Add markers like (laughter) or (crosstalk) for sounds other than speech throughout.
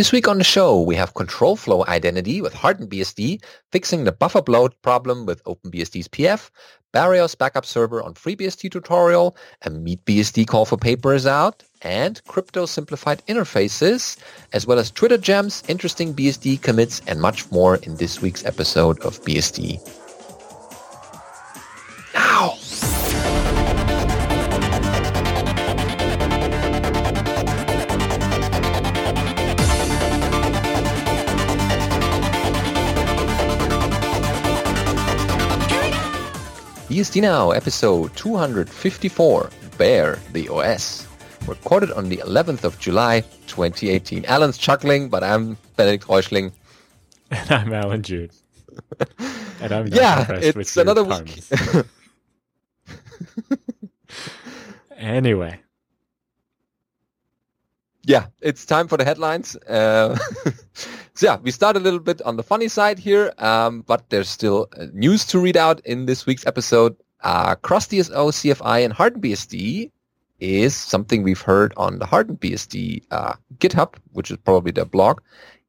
This week on the show, we have control flow identity with Hardened BSD, fixing the buffer bloat problem with OpenBSD's PF, Bareos backup server on FreeBSD tutorial, a MeetBSD call for paper is out, and crypto simplified interfaces, as well as Twitter gems, interesting BSD commits, and much more in this week's episode of BSD. BSD Now, episode 254, Bear the OS. Recorded on the 11th of July, 2018. Alan's chuckling, but I'm Benedict Reuschling. (laughs) And I'm Alan Jude. (laughs) and I'm yeah, it's another week. (laughs) anyway. Yeah, it's time for the headlines. Uh, (laughs) so yeah, we start a little bit on the funny side here, um, but there's still uh, news to read out in this week's episode. Uh, CrossDSO, CFI, and Hardened BSD is something we've heard on the Hardened BSD uh, GitHub, which is probably their blog.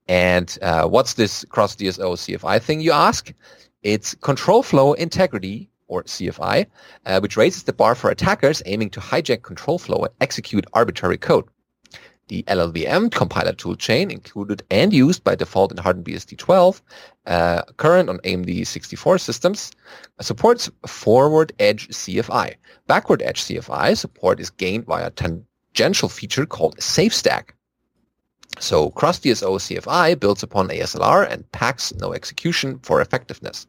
And uh, what's this CrossDSO CFI thing, you ask? It's control flow integrity, or CFI, uh, which raises the bar for attackers aiming to hijack control flow and execute arbitrary code. The LLVM compiler toolchain included and used by default in Hardened BSD 12, uh, current on AMD 64 systems, supports forward edge CFI. Backward edge CFI support is gained via a tangential feature called SafeStack. So CrossDSO CFI builds upon ASLR and PaX no execution for effectiveness.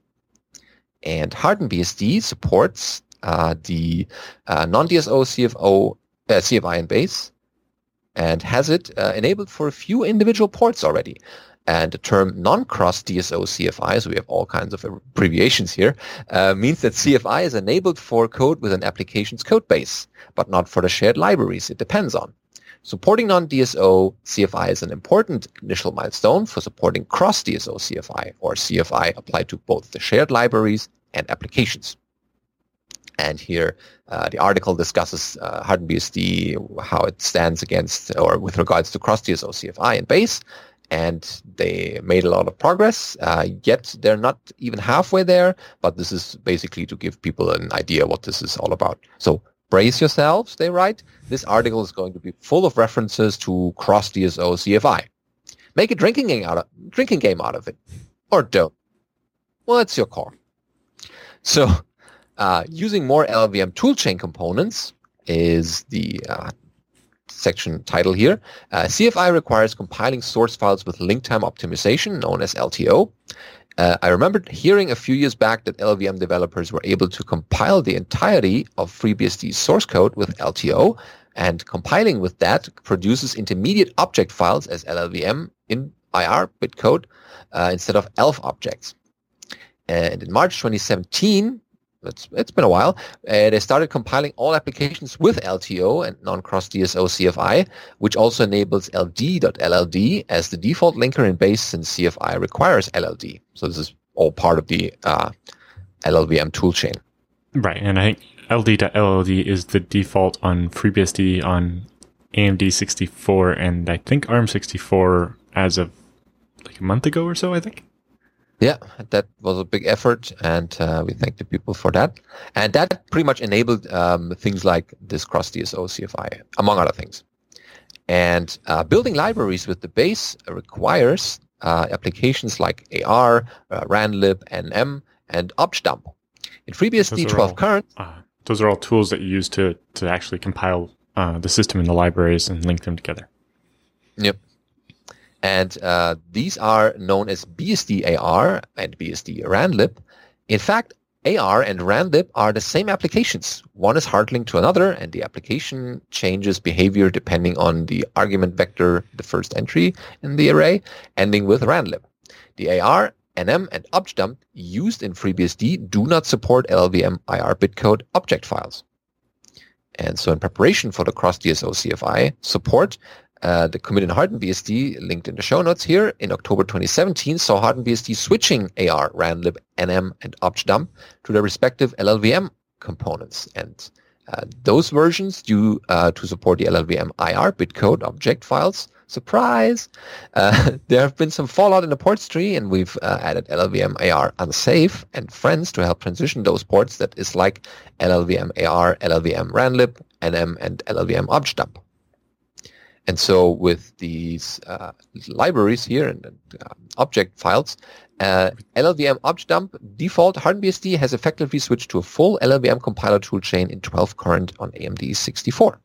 And Hardened BSD supports uh, the uh, non-DSO CFO, uh, CFI and base, and has it uh, enabled for a few individual ports already. And the term non-cross DSO CFI, so we have all kinds of abbreviations here, uh, means that CFI is enabled for code with an application's code base, but not for the shared libraries it depends on. Supporting non-DSO CFI is an important initial milestone for supporting cross-DSO CFI, or CFI applied to both the shared libraries and applications. And here, uh, the article discusses uh, Hardened BSD, how it stands against or with regards to cross-DSO CFI and base. And they made a lot of progress. Uh, yet they're not even halfway there. But this is basically to give people an idea what this is all about. So brace yourselves, they write. This article is going to be full of references to cross-DSO CFI. Make a drinking game out of drinking game out of it, or don't. Well, it's your call. So uh, using more LLVM toolchain components is the uh, section title here. Uh, CFI requires compiling source files with link time optimization, known as LTO. Uh, I remember hearing a few years back that LLVM developers were able to compile the entirety of FreeBSD's source code with LTO, and compiling with that produces intermediate object files as LLVM in IR bitcode uh, instead of ELF objects. And in March 2017, it's, it's been a while. Uh, they started compiling all applications with LTO and non-cross DSO CFI, which also enables LD.LLD as the default linker in base since CFI requires LLD. So this is all part of the uh, LLVM toolchain. Right, and I think LD.LLD is the default on FreeBSD on AMD 64 and I think ARM64 as of like a month ago or so, I think. Yeah, that was a big effort, and uh, we thank the people for that. And that pretty much enabled um, things like this cross DSO CFI, among other things. And uh, building libraries with the base requires uh, applications like AR, uh, RanLib, NM, and objdump. In FreeBSD 12 all, current, uh, those are all tools that you use to to actually compile uh, the system in the libraries and link them together. Yep. And uh, these are known as BSD AR and BSD RanLib. In fact, AR and RanLib are the same applications. One is hard linked to another, and the application changes behavior depending on the argument vector, the first entry in the array, ending with RanLib. The AR, NM, and objdump used in FreeBSD do not support LLVM IR bitcode object files. And so in preparation for the cross-DSO CFI support, uh, the commit in Hardened BSD, linked in the show notes here, in October 2017, saw Hardened BSD switching AR, RanLib, NM, and objdump to their respective LLVM components. And uh, those versions due uh, to support the LLVM IR bitcode object files Surprise! Uh, (laughs) there have been some fallout in the ports tree, and we've uh, added LLVM AR unsafe and friends to help transition those ports. That is like LLVM AR, LLVM ranlib, NM, and LLVM object dump. And so with these uh, libraries here and uh, object files, uh, LLVM object dump default HardenBSD has effectively switched to a full LLVM compiler toolchain in 12 current on AMD 64.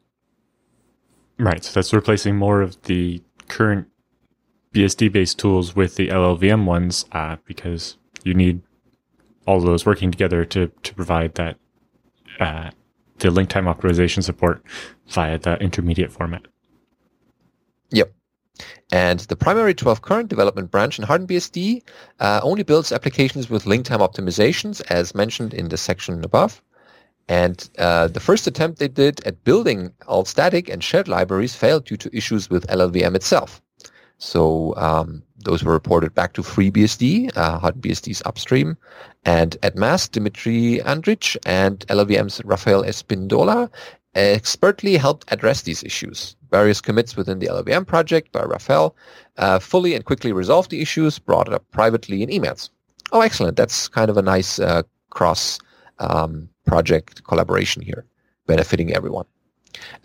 Right. So that's replacing more of the current BSD based tools with the LLVM ones uh, because you need all of those working together to, to provide that uh, the link time optimization support via the intermediate format. And the primary 12 current development branch in HardenBSD uh, only builds applications with link time optimizations, as mentioned in the section above. And uh, the first attempt they did at building all static and shared libraries failed due to issues with LLVM itself. So um, those were reported back to FreeBSD, uh, HardenBSD's upstream. And Ed Maste, Dimitry Andric and LLVM's Rafael Espindola expertly helped address these issues. Various commits within the LLVM project by Rafael uh, fully and quickly resolved the issues, brought it up privately in emails. Oh, excellent. That's kind of a nice uh, cross um, project collaboration here, benefiting everyone.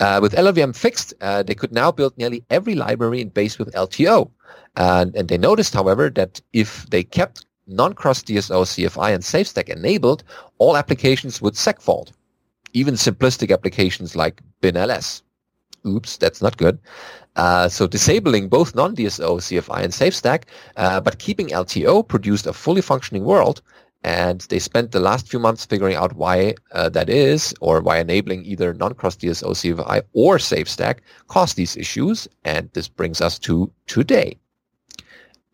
Uh, with LLVM fixed, uh, they could now build nearly every library in base with LTO. and they noticed, however, that if they kept non-cross DSO, CFI, and SafeStack enabled, all applications would segfault, even simplistic applications like binls. Oops, that's not good. Uh, so disabling both non-DSO, CFI, and SafeStack, uh, but keeping LTO produced a fully functioning world and they spent the last few months figuring out why uh, that is, or why enabling either non-cross DSO CFI or SafeStack caused these issues. And this brings us to today.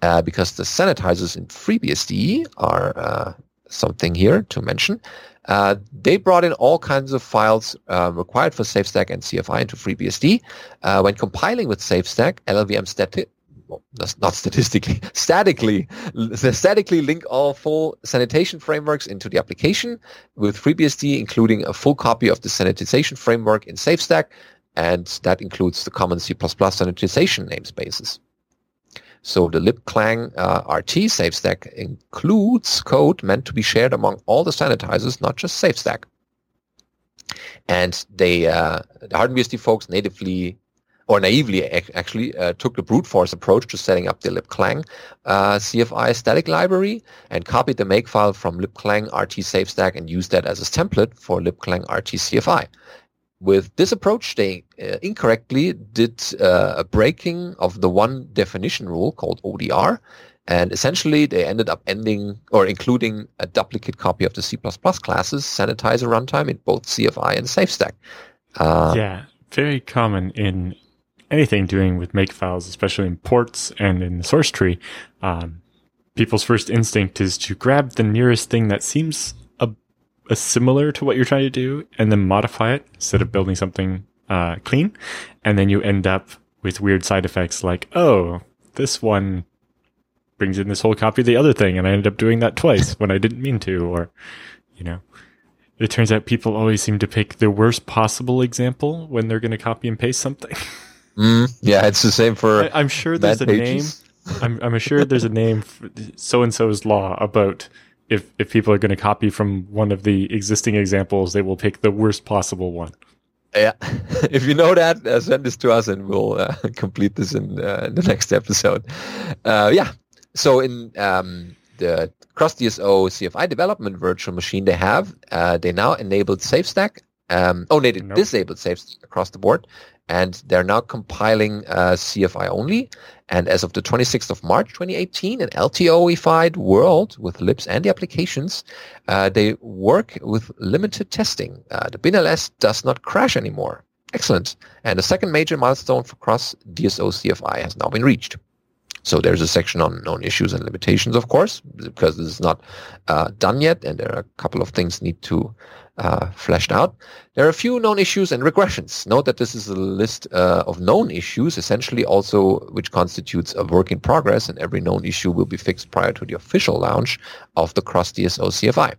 Uh, because the sanitizers in FreeBSD are uh, something here to mention. Uh, they brought in all kinds of files uh, required for SafeStack and CFI into FreeBSD. Uh, when compiling with SafeStack, LLVM static well, not (laughs) statistically, statically, statically link all full sanitation frameworks into the application with FreeBSD, including a full copy of the sanitization framework in SafeStack, and that includes the common C++ sanitization namespaces. So the libclang uh, RT SafeStack includes code meant to be shared among all the sanitizers, not just SafeStack. And they, uh, the HardenBSD folks natively or naively actually uh, took the brute force approach to setting up the libclang uh, CFI static library and copied the makefile from libclang RT SafeStack and used that as a template for libclang RT CFI. With this approach, they uh, incorrectly did uh, a breaking of the one definition rule called ODR, and essentially they ended up ending or including a duplicate copy of the C++ classes sanitizer runtime in both CFI and SafeStack. Uh, yeah, very common in anything doing with makefiles, especially in ports and in the source tree, um, people's first instinct is to grab the nearest thing that seems similar to what you're trying to do and then modify it instead of building something uh, clean. And then you end up with weird side effects like, oh, this one brings in this whole copy of the other thing, and I ended up doing that twice when I didn't mean to, or, you know. It turns out people always seem to pick the worst possible example when they're going to copy and paste something. (laughs) Mm, yeah, it's the same for. I, am sure there's a pages. name. I'm, I'm sure there's a name so and so's law about if if people are going to copy from one of the existing examples, they will pick the worst possible one. Yeah, (laughs) if you know that, uh, send this to us and we'll uh, (laughs) complete this in, uh, in, the next episode. Uh, yeah, so in um, the Cross DSO CFI development virtual machine they have, uh, they now enabled SafeStack. Um, oh, they nope. disabled SafeStack across the board, and they're now compiling uh, CFI only. And as of the 26th of March 2018, an LTO-ified world with libs and the applications, uh, they work with limited testing. Uh, the binls does not crash anymore. Excellent. And the second major milestone for cross DSO CFI has now been reached. So there's a section on known issues and limitations, of course, because this is not uh, done yet, and there are a couple of things need to uh, fleshed out. There are a few known issues and regressions. Note that this is a list uh, of known issues, essentially also which constitutes a work in progress, and every known issue will be fixed prior to the official launch of the Cross DSO CFI.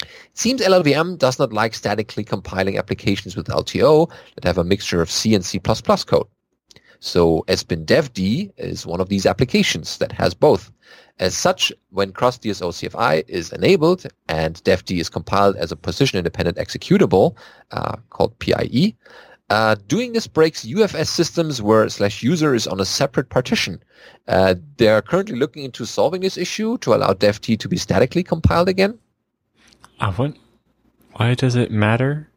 It seems LLVM does not like statically compiling applications with LTO that have a mixture of C and C++ code. So Espin DevD is one of these applications that has both. As such, when CrossDSO CFI is enabled and DevD is compiled as a position-independent executable uh, called PIE, uh, doing this breaks UFS systems where slash user is on a separate partition. Uh, they are currently looking into solving this issue to allow DevD to be statically compiled again. Uh, what? Why does it matter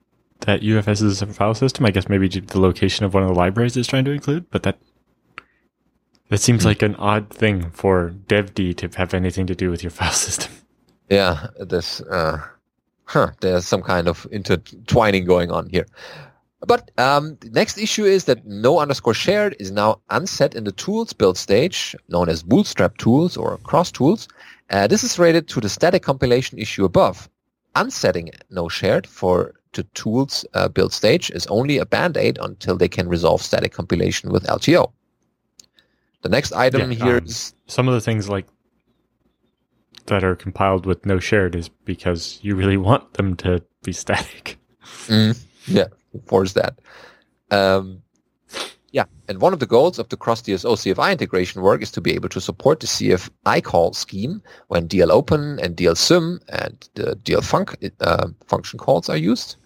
that UFS is a file system? I guess maybe the location of one of the libraries is trying to include, but that that seems hmm. like an odd thing for DevD to have anything to do with your (laughs) file system. Yeah, this, uh, huh, there's some kind of intertwining going on here. But um, the next issue is that no underscore shared is now unset in the tools build stage, known as bootstrap tools or cross tools. Uh, this is related to the static compilation issue above. Unsetting no shared for the tools uh, build stage is only a band-aid until they can resolve static compilation with LTO. The next item yeah, here um, is some of the things like that are compiled with no shared is because you really (laughs) want them to be static. Mm, yeah force that. Um, yeah, and one of the goals of the cross-DSO CFI integration work is to be able to support the CFI call scheme when dlopen and dlsym and the dlfunc uh, function calls are used.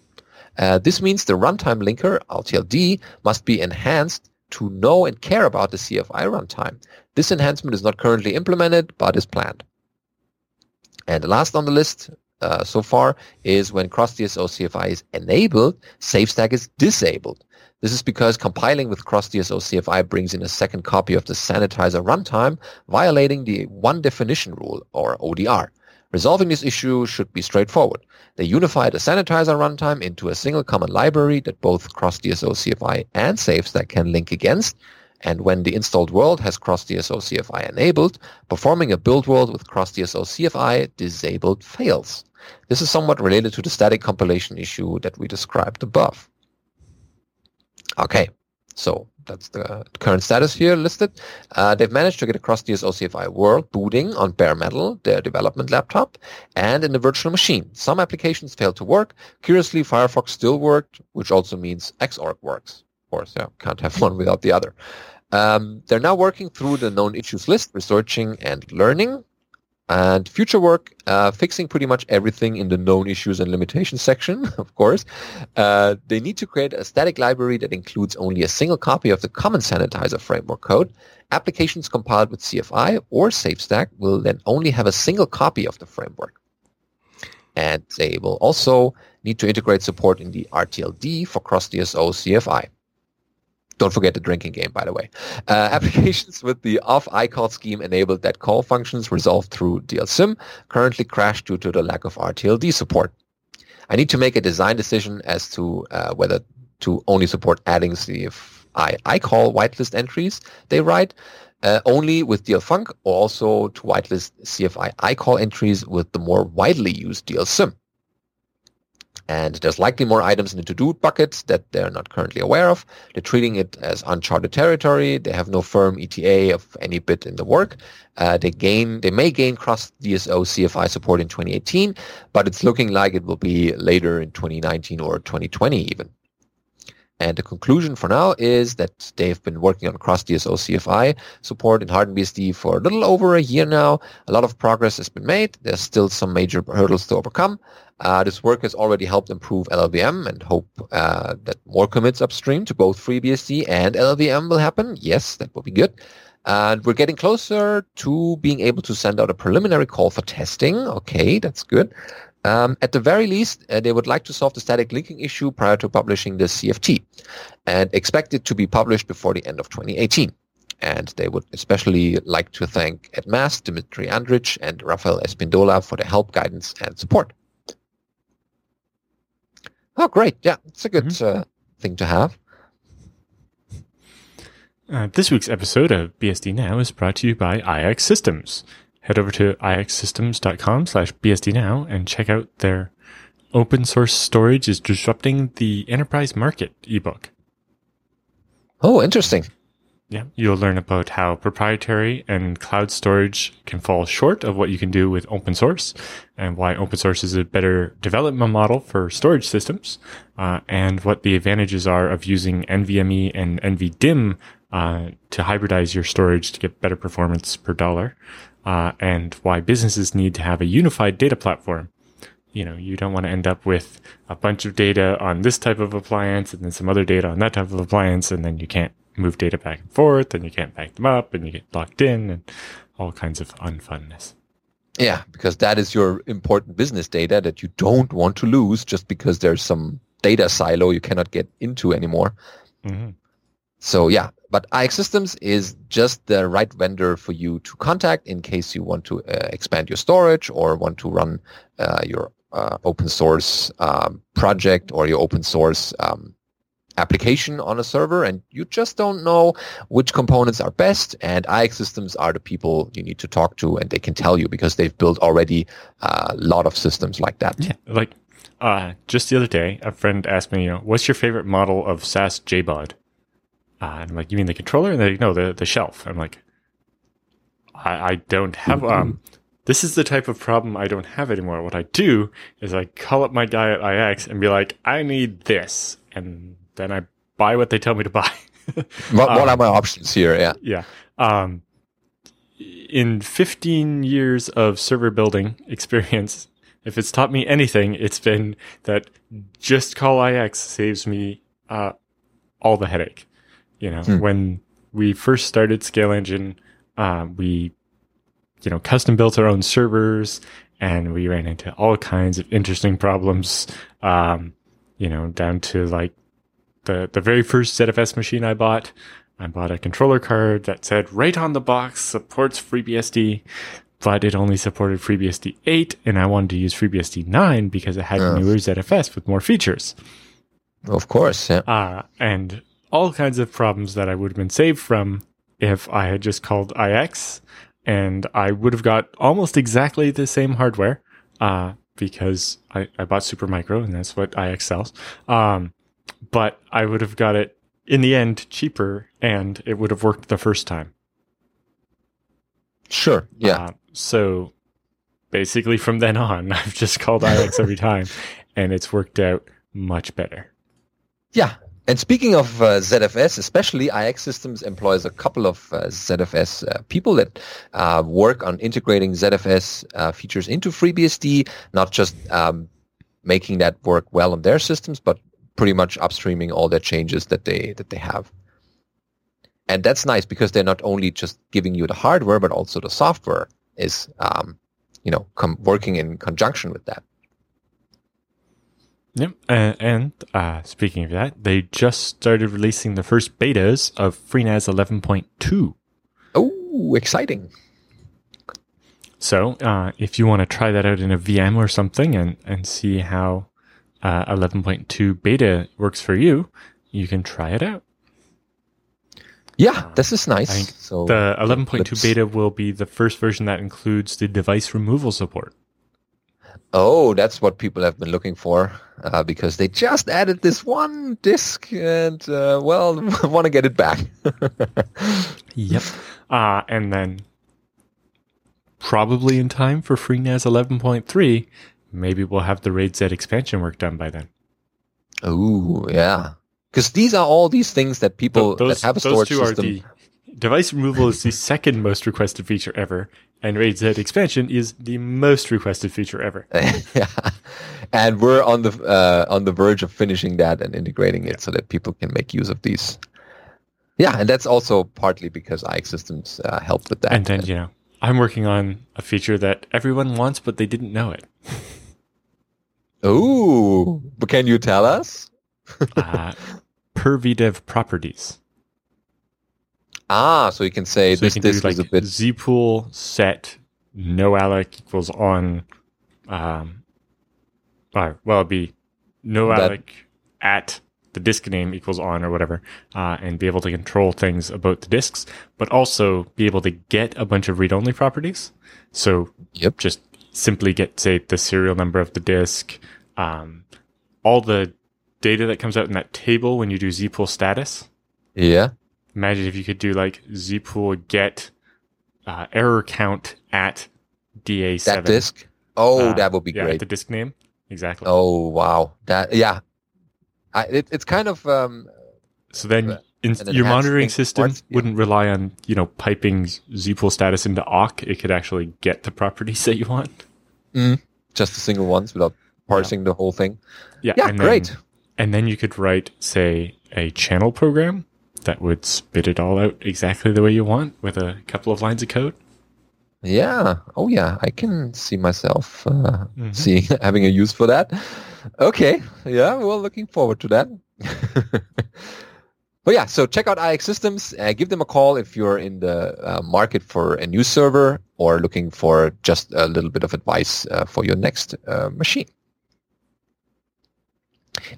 Uh, this means the runtime linker, RTLD, must be enhanced to know and care about the CFI runtime. This enhancement is not currently implemented, but is planned. And the last on the list, uh, so far is when CrossDSO CFI is enabled, SafeStack is disabled. This is because compiling with CrossDSO CFI brings in a second copy of the sanitizer runtime, violating the one definition rule, or ODR. Resolving this issue should be straightforward. They unify the sanitizer runtime into a single common library that both CrossDSO CFI and SafeStack can link against, and when the installed world has CrossDSO CFI enabled, performing a build world with CrossDSO CFI disabled fails. This is somewhat related to the static compilation issue that we described above. Okay, so that's the current status here listed. Uh, they've managed to get across the CFI world booting on bare metal, their development laptop, and in the virtual machine. Some applications failed to work. Curiously, Firefox still worked, which also means Xorg works. Of course, yeah, can't have (laughs) one without the other. Um, they're now working through the known issues list, researching and learning. And future work, uh, fixing pretty much everything in the known issues and limitations section, (laughs) of course. Uh, they need to create a static library that includes only a single copy of the common sanitizer framework code. Applications compiled with CFI or SafeStack will then only have a single copy of the framework. And they will also need to integrate support in the RTLD for cross-DSO CFI. Don't forget the drinking game, by the way. Uh, (laughs) applications with the off iCall scheme enabled that call functions resolved through dlsym currently crash due to the lack of RTLD support. I need to make a design decision as to uh, whether to only support adding CFI iCall whitelist entries they write uh, only with dlfunc or also to whitelist CFI iCall entries with the more widely used DLSym. And there's likely more items in the to-do bucket that they're not currently aware of. They're treating it as uncharted territory. They have no firm ETA of any bit in the work. Uh, they gain, they may gain cross DSO CFI support in 2018, but it's looking like it will be later in 2019 or 2020 even. And the conclusion for now is that they've been working on cross DSO CFI support in HardenBSD for a little over a year now. A lot of progress has been made. There's still some major hurdles to overcome. Uh, this work has already helped improve LLVM and hope uh, that more commits upstream to both FreeBSD and LLVM will happen. Yes, that will be good. And we're getting closer to being able to send out a preliminary call for testing. Okay, that's good. Um, at the very least, uh, they would like to solve the static linking issue prior to publishing the CFT and expect it to be published before the end of 2018. And they would especially like to thank Ed Maste, Dimitry Andric, and Rafael Espindola for their help, guidance, and support. Oh, great. Yeah, it's a good mm-hmm. uh, thing to have. Uh, this week's episode of BSD Now is brought to you by IX Systems. Head over to ixsystems.com slash bsdnow and check out their open source storage is disrupting the enterprise market ebook. Oh, interesting. Yeah, you'll learn about how proprietary and cloud storage can fall short of what you can do with open source, and why open source is a better development model for storage systems, uh, and what the advantages are of using NVMe and NVDIMM uh, to hybridize your storage to get better performance per dollar, uh, and why businesses need to have a unified data platform. You know, you don't want to end up with a bunch of data on this type of appliance and then some other data on that type of appliance, and then you can't move data back and forth, and you can't back them up, and you get locked in, and all kinds of unfunness. Yeah, because that is your important business data that you don't want to lose just because there's some data silo you cannot get into anymore. Mm-hmm. So yeah, but IX Systems is just the right vendor for you to contact in case you want to uh, expand your storage or want to run uh, your uh, open source um, project or your open source um, application on a server and you just don't know which components are best and IX systems are the people you need to talk to and they can tell you because they've built already a lot of systems like that. Yeah, like uh, just the other day, a friend asked me, you know, what's your favorite model of SAS JBOD? Uh, and I'm like, you mean the controller? And they're like, no, the, the shelf. I'm like, I, I don't have, um, this is the type of problem I don't have anymore. What I do is I call up my guy at IX and be like, I need this. And then I buy what they tell me to buy. (laughs) what, what are my options here? Yeah. Yeah. Um, in 15 years of server building (laughs) experience, if it's taught me anything, it's been that just call IX saves me uh, all the headache. You know, Hmm. when we first started ScaleEngine, uh, we, you know, custom built our own servers and we ran into all kinds of interesting problems. Um, you know, down to like the, the very first ZFS machine I bought. I bought a controller card that said right on the box supports FreeBSD, but it only supported FreeBSD 8 and I wanted to use FreeBSD 9 because it had Ugh. newer ZFS with more features. Of course. Yeah. Uh, and all kinds of problems that I would have been saved from if I had just called IX and I would have got almost exactly the same hardware, uh, because I, I bought Supermicro and that's what IX sells. Um, but I would have got it in the end cheaper and it would have worked the first time. Sure. Yeah. Uh, so basically from then on, (laughs) I've just called IX every (laughs) time and it's worked out much better. Yeah. And speaking of uh, ZFS, especially IX Systems employs a couple of uh, ZFS uh, people that uh, work on integrating ZFS uh, features into FreeBSD, not just um, making that work well on their systems, but pretty much upstreaming all their changes that they that they have. And that's nice because they're not only just giving you the hardware, but also the software is, um, you know, com- working in conjunction with that. Yep. Uh, and uh, speaking of that, they just started releasing the first betas of FreeNAS 11.2. Oh, exciting! So uh, if you want to try that out in a VM or something and, and see how uh, 11.2 beta works for you, you can try it out. Yeah, this is nice. So The 11.2 let's- beta will be the first version that includes the device removal support. Oh, that's what people have been looking for uh, because they just added this one disk and, uh, well, (laughs) want to get it back. (laughs) Yep. Uh, and then probably in time for FreeNAS 11.3, maybe we'll have the RAID Z expansion work done by then. Oh, yeah. Because these are all these things that people Th- those, that have a storage system. the device removal is the second most requested feature ever, and RAID Z expansion is the most requested feature ever. (laughs) yeah. And we're on the uh, on the verge of finishing that and integrating it so that people can make use of these. Yeah, and that's also partly because IX Systems uh, helped with that. And then you know, I'm working on a feature that everyone wants, but they didn't know it. (laughs) Ooh, but can you tell us? (laughs) Uh, per VDev properties. Ah, so you can say so this can do like is a bit zpool set no alloc equals on um or well it'd be no That- alloc at the disk name equals on or whatever uh, and be able to control things about the disks but also be able to get a bunch of read-only properties so Yep. just simply get say the serial number of the disk um, all the data that comes out in that table when you do zpool status Yeah. Imagine if you could do like zpool get uh, error count at DA7. That disk. Oh, Uh, that would be yeah, great. the disk name. Exactly. Oh wow, that yeah. I, it, it's kind of um, So then in, your monitoring system towards you. wouldn't rely on you know piping zpool status into awk. It could actually get the properties (laughs) that you want. just the single ones without parsing the whole thing. Yeah, Yeah, and then- great. and then you could write, say, a channel program that would spit it all out exactly the way you want with a couple of lines of code. Yeah. Oh, yeah. I can see myself uh, Mhm. seeing (laughs) having a use for that. Okay. Yeah. Well, looking forward to that. (laughs) but yeah, so check out IX Systems. Uh, give them a call if you're in the uh, market for a new server or looking for just a little bit of advice uh, for your next uh, machine.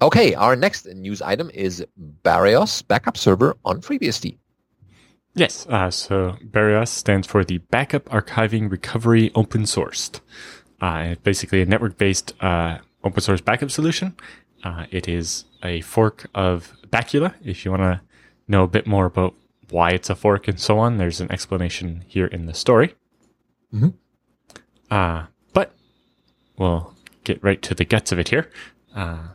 Okay, our next news item is Bareos backup server on FreeBSD. Yes. Uh, so Bareos stands for the Backup Archiving Recovery Open Sourced. Uh, it's basically a network-based uh, open source backup solution. Uh, it is a fork of Bacula. If you want to know a bit more about why it's a fork and so on, there's an explanation here in the story. Mhm. Uh, but we'll get right to the guts of it here. Uh,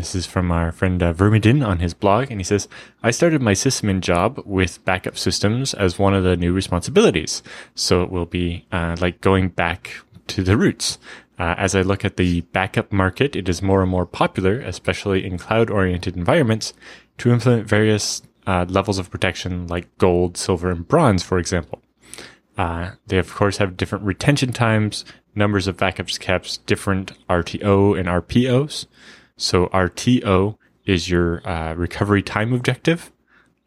this is from our friend uh, vermaden on his blog, and he says, I started my sysadmin job with backup systems as one of the new responsibilities. So it will be uh, like going back to the roots. Uh, as I look at the backup market, it is more and more popular, especially in cloud oriented environments, to implement various uh, levels of protection like gold, silver, and bronze, for example. Uh, they, of course, have different retention times, numbers of backups kept, different RTO and RPOs. So RTO is your uh, recovery time objective,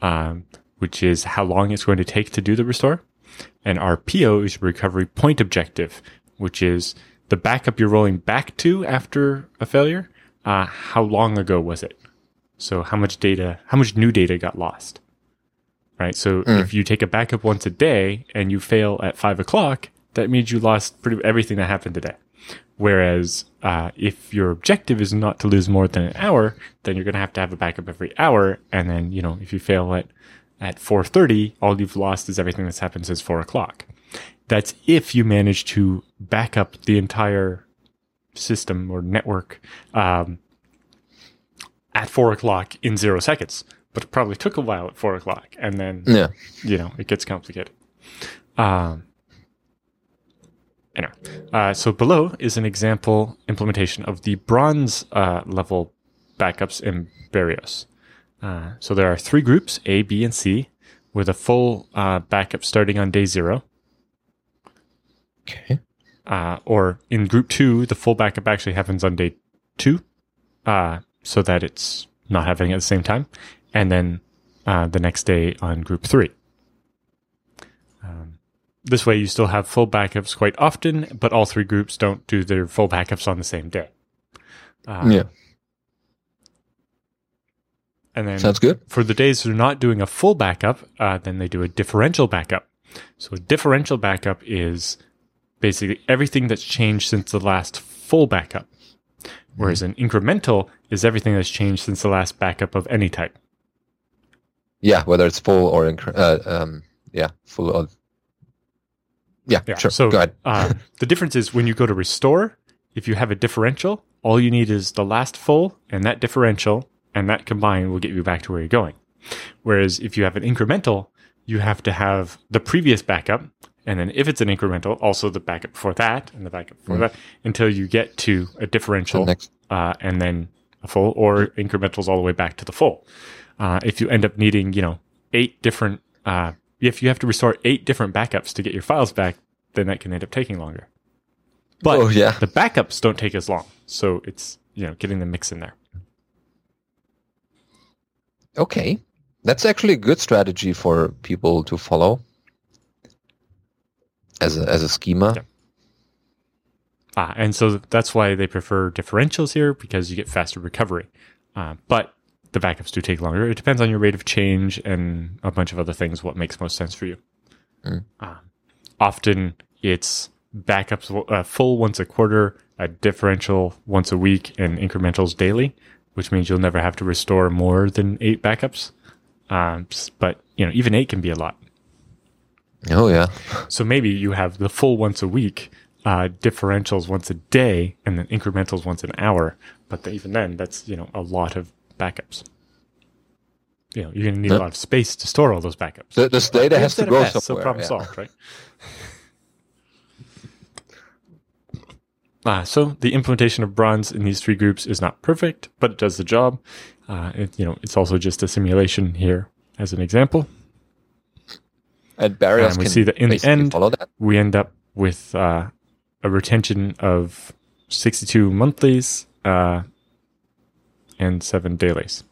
um, which is how long it's going to take to do the restore. And RPO is your recovery point objective, which is the backup you're rolling back to after a failure. Uh, how long ago was it? So how much data, how much new data got lost? Right. So if you take a backup once a day and you fail at five o'clock, that means you lost pretty everything that happened today. Whereas uh, if your objective is not to lose more than an hour, then you're going to have to have a backup every hour. And then you know if you fail at at 4:30, all you've lost is everything that's happened since four o'clock. That's if you manage to back up the entire system or network um, at four o'clock in zero seconds. But it probably took a while at four o'clock, and then Yeah. you know, it gets complicated. Um, anyway, uh, so below is an example implementation of the bronze uh, level backups in Bareos. Uh, so there are three groups, A, B, and C, with a full uh, backup starting on day zero. Okay. Uh, or in group two, the full backup actually happens on day two, uh, so that it's not happening at the same time. And then uh, the next day on group three. Um, this way, you still have full backups quite often, but all three groups don't do their full backups on the same day. Uh, Yeah. And then Sounds good. for the days they're not doing a full backup, uh, then they do a differential backup. So a differential backup is basically everything that's changed since the last full backup. Whereas an incremental is everything that's changed since the last backup of any type. Yeah, whether it's full or incre- uh, um, yeah, full of. Yeah, Yeah. sure. So Go ahead. uh, (laughs) the difference is when you go to restore, if you have a differential, all you need is the last full and that differential, and that combined will get you back to where you're going. Whereas if you have an incremental, you have to have the previous backup, and then if it's an incremental, also the backup before that and the backup before that, until you get to a differential, next, uh, and then a full, or incrementals all the way back to the full. Uh, if you end up needing, you know, eight different, uh, if you have to restore eight different backups to get your files back, then that can end up taking longer. But oh yeah, the backups don't take as long, so it's you know getting the mix in there. okay, that's actually a good strategy for people to follow as a, as a schema. Yeah. Ah, and so that's why they prefer differentials here because you get faster recovery. Uh, but the backups do take longer. It depends on your rate of change and a bunch of other things. What makes most sense for you? Mm. Uh, often it's backups uh, full once a quarter, a differential once a week, and incrementals daily, which means you'll never have to restore more than eight backups. Um, but you know, even eight can be a lot. Oh yeah, So maybe you have the full once a week, uh, differentials once a day, and then incrementals once an hour. But even then, that's you know a lot of backups. you know you're going to need a lot of space to store all those backups. The, this data has to go best, somewhere. So problem yeah. solved, right? Uh, (laughs) so the implementation of bronze in these three groups is not perfect, but it does the job. Uh, it, you know, it's also just a simulation here as an example. And Bareos And we see that in the end-. We end up with uh, a retention of 62 monthlies uh, and seven dailies.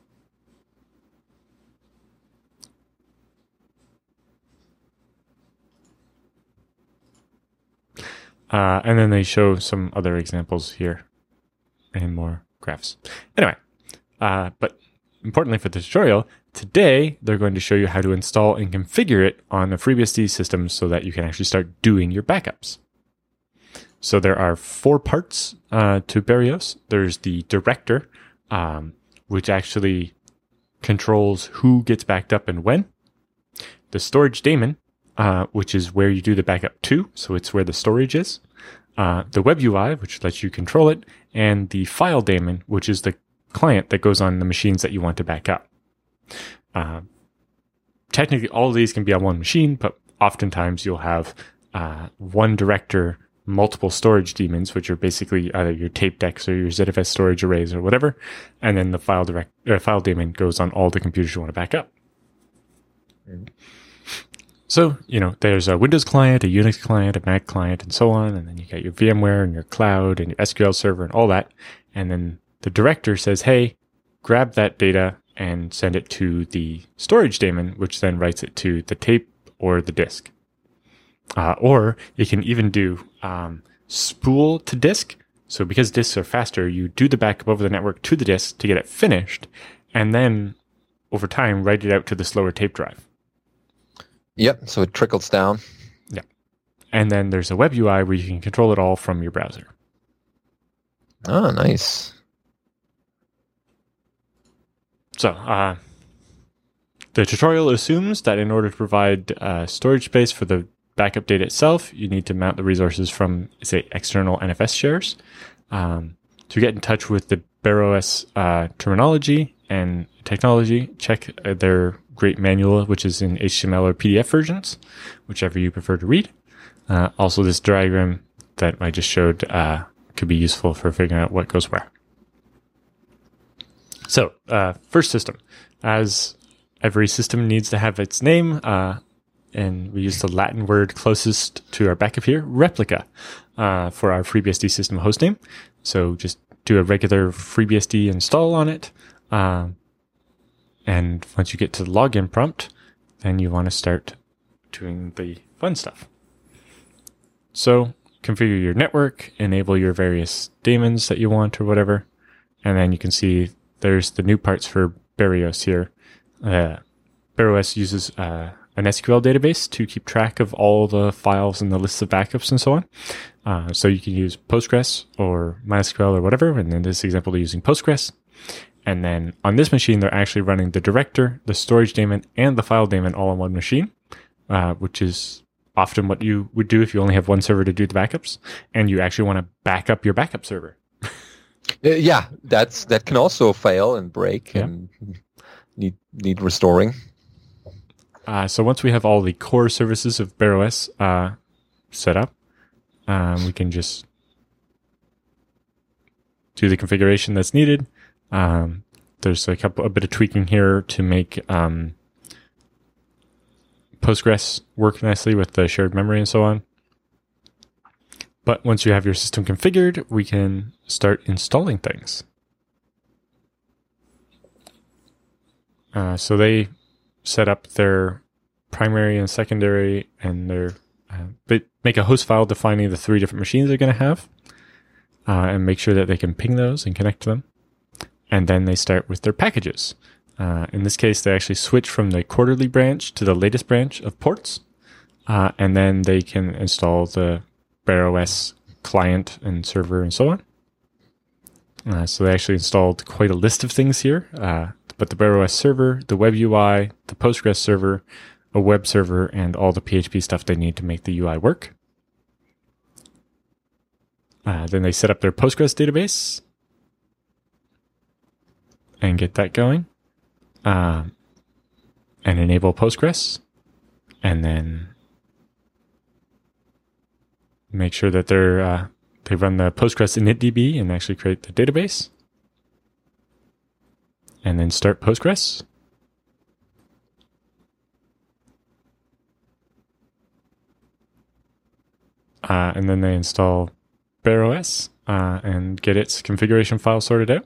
Uh, and then they show some other examples here and more graphs. Anyway, uh, but importantly for the tutorial, today they're going to show you how to install and configure it on a FreeBSD system so that you can actually start doing your backups. So there are four parts uh, to Bareos. There's the director, um, which actually controls who gets backed up and when. The storage daemon, uh, which is where you do the backup to, so it's where the storage is. Uh, the web UI, which lets you control it, and the file daemon, which is the client that goes on the machines that you want to back up. Uh, technically, all of these can be on one machine, but oftentimes you'll have uh, one director, multiple storage daemons, which are basically either your tape decks or your ZFS storage arrays or whatever, and then the file direct uh, file daemon goes on all the computers you want to back up. So, you know, there's a Windows client, a Unix client, a Mac client, and so on. And then you got your VMware and your cloud and your SQL server and all that. And then the director says, hey, grab that data and send it to the storage daemon, which then writes it to the tape or the disk. Uh, or you can even do um, spool to disk. So because disks are faster, you do the backup over the network to the disk to get it finished, and then over time write it out to the slower tape drive. Yep. So it trickles down. Yeah. And then there's a web UI where you can control it all from your browser. Oh, nice. So, uh, the tutorial assumes that in order to provide uh, storage space for the backup data itself, you need to mount the resources from, say, external NFS shares. Um, to get in touch with the Bareos uh, terminology and technology, check uh, their great manual, which is in HTML or PDF versions, whichever you prefer to read. Uh, also, this diagram that I just showed uh, could be useful for figuring out what goes where. So, uh, first system. As every system needs to have its name, uh, and we use the Latin word closest to our backup here, replica, uh, for our FreeBSD system hostname. So just do a regular FreeBSD install on it. Um, and once you get to the login prompt, then you want to start doing the fun stuff. So configure your network, enable your various daemons that you want or whatever. And then you can see there's the new parts for Bareos here. Uh, uses uh, an SQL database to keep track of all the files and the lists of backups and so on. Uh, so you can use Postgres or MySQL or whatever. And in this example, they're using Postgres. And then on this machine, they're actually running the director, the storage daemon, and the file daemon all on one machine, uh, which is often what you would do if you only have one server to do the backups and you actually want to back up your backup server. Uh, yeah, that's that can also fail and break Yeah. and need need restoring. Uh, so once we have all the core services of Bareos uh, set up, um, we can just do the configuration that's needed. Um, there's a couple, a bit of tweaking here to make um, Postgres work nicely with the shared memory and so on. But once you have your system configured, we can start installing things. Uh, so they set up their primary and secondary and their uh, but make a host file defining the three different machines they're going to have uh, and make sure that they can ping those and connect to them. And then they start with their packages. Uh, in this case they actually switch from the quarterly branch to the latest branch of ports uh, and then they can install the Bareos client and server and so on uh, so they actually installed quite a list of things here uh, but the Bareos server, the web UI, the Postgres server, a web server, and all the PHP stuff they need to make the UI work. Uh, then they set up their Postgres database and get that going. Uh, and enable Postgres, and then make sure that they're uh, they run the Postgres initdb and actually create the database, and then start Postgres. Uh, and then they install Bareos uh, and get its configuration file sorted out.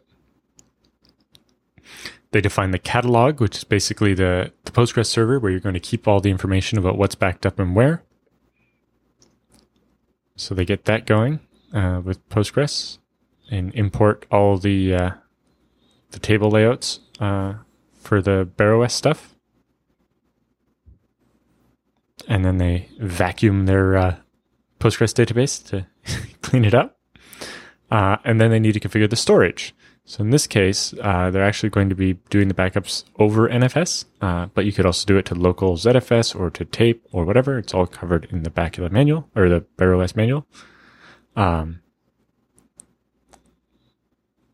They define the catalog, which is basically the, the Postgres server where you're going to keep all the information about what's backed up and where. So they get that going uh, with Postgres and import all the uh, the table layouts uh, for the Bareos stuff. And then they vacuum their uh, Postgres database to (laughs) clean it up. Uh, and then they need to configure the storage. So in this case, uh, they're actually going to be doing the backups over NFS, uh, but you could also do it to local ZFS or to tape or whatever. It's all covered in the the manual or the Bareos manual. Um,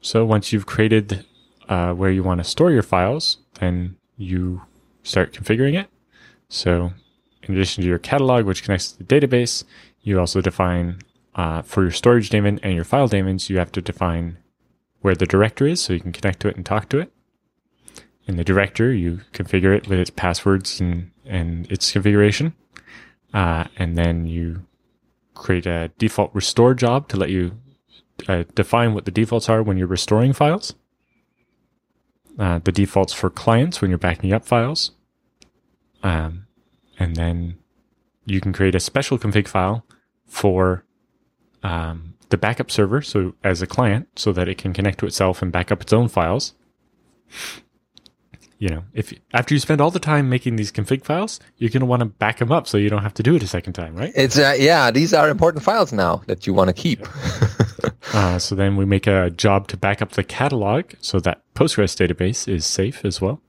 so once you've created uh, where you want to store your files, then you start configuring it. So in addition to your catalog, which connects to the database, you also define uh, for your storage daemon and your file daemons, you have to define where the director is so you can connect to it and talk to it. In the director, you configure it with its passwords and, and its configuration. Uh, and then you create a default restore job to let you uh, define what the defaults are when you're restoring files. Uh, the defaults for clients when you're backing up files. Um, and then you can create a special config file for um, the backup server, so as a client, so that it can connect to itself and back up its own files. You know, if after you spend all the time making these config files, you're going to want to back them up so you don't have to do it a second time, right? It's uh, yeah, these are important files now that you want to keep. (laughs) uh, so then we make a job to back up the catalog so that Postgres database is safe as well.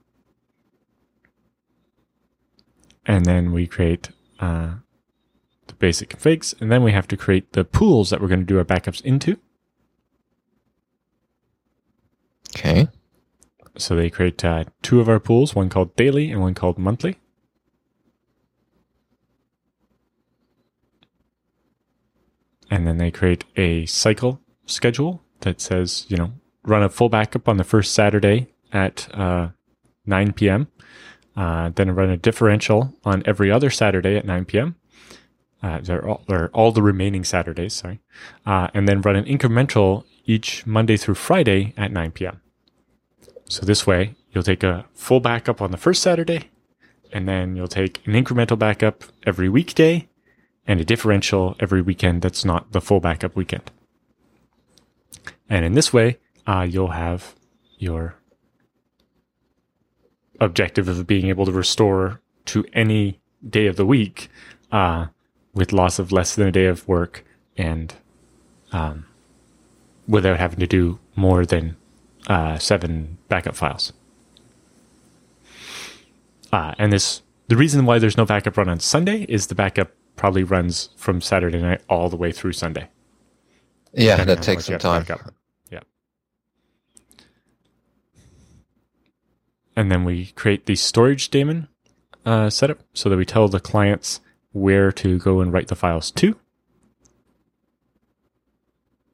And then we create uh, the basic configs, and then we have to create the pools that we're going to do our backups into. Okay. So they create uh, two of our pools, one called daily and one called monthly. And then they create a cycle schedule that says, you know, run a full backup on the first Saturday at uh, 9 p.m. Uh, then run a differential on every other Saturday at 9 p.m. Uh, they're all, they're all the remaining Saturdays, sorry. Uh, and then run an incremental each Monday through Friday at 9 p.m. So this way, you'll take a full backup on the first Saturday, and then you'll take an incremental backup every weekday, and a differential every weekend that's not the full backup weekend. And in this way, uh, you'll have your objective of being able to restore to any day of the week uh, with loss of less than a day of work and um, without having to do more than uh, seven backup files. Uh, and this the reason why there's no backup run on Sunday is the backup probably runs from Saturday night all the way through Sunday. Yeah, that takes some time. Yeah. And then we create the storage daemon uh, setup so that we tell the clients where to go and write the files to.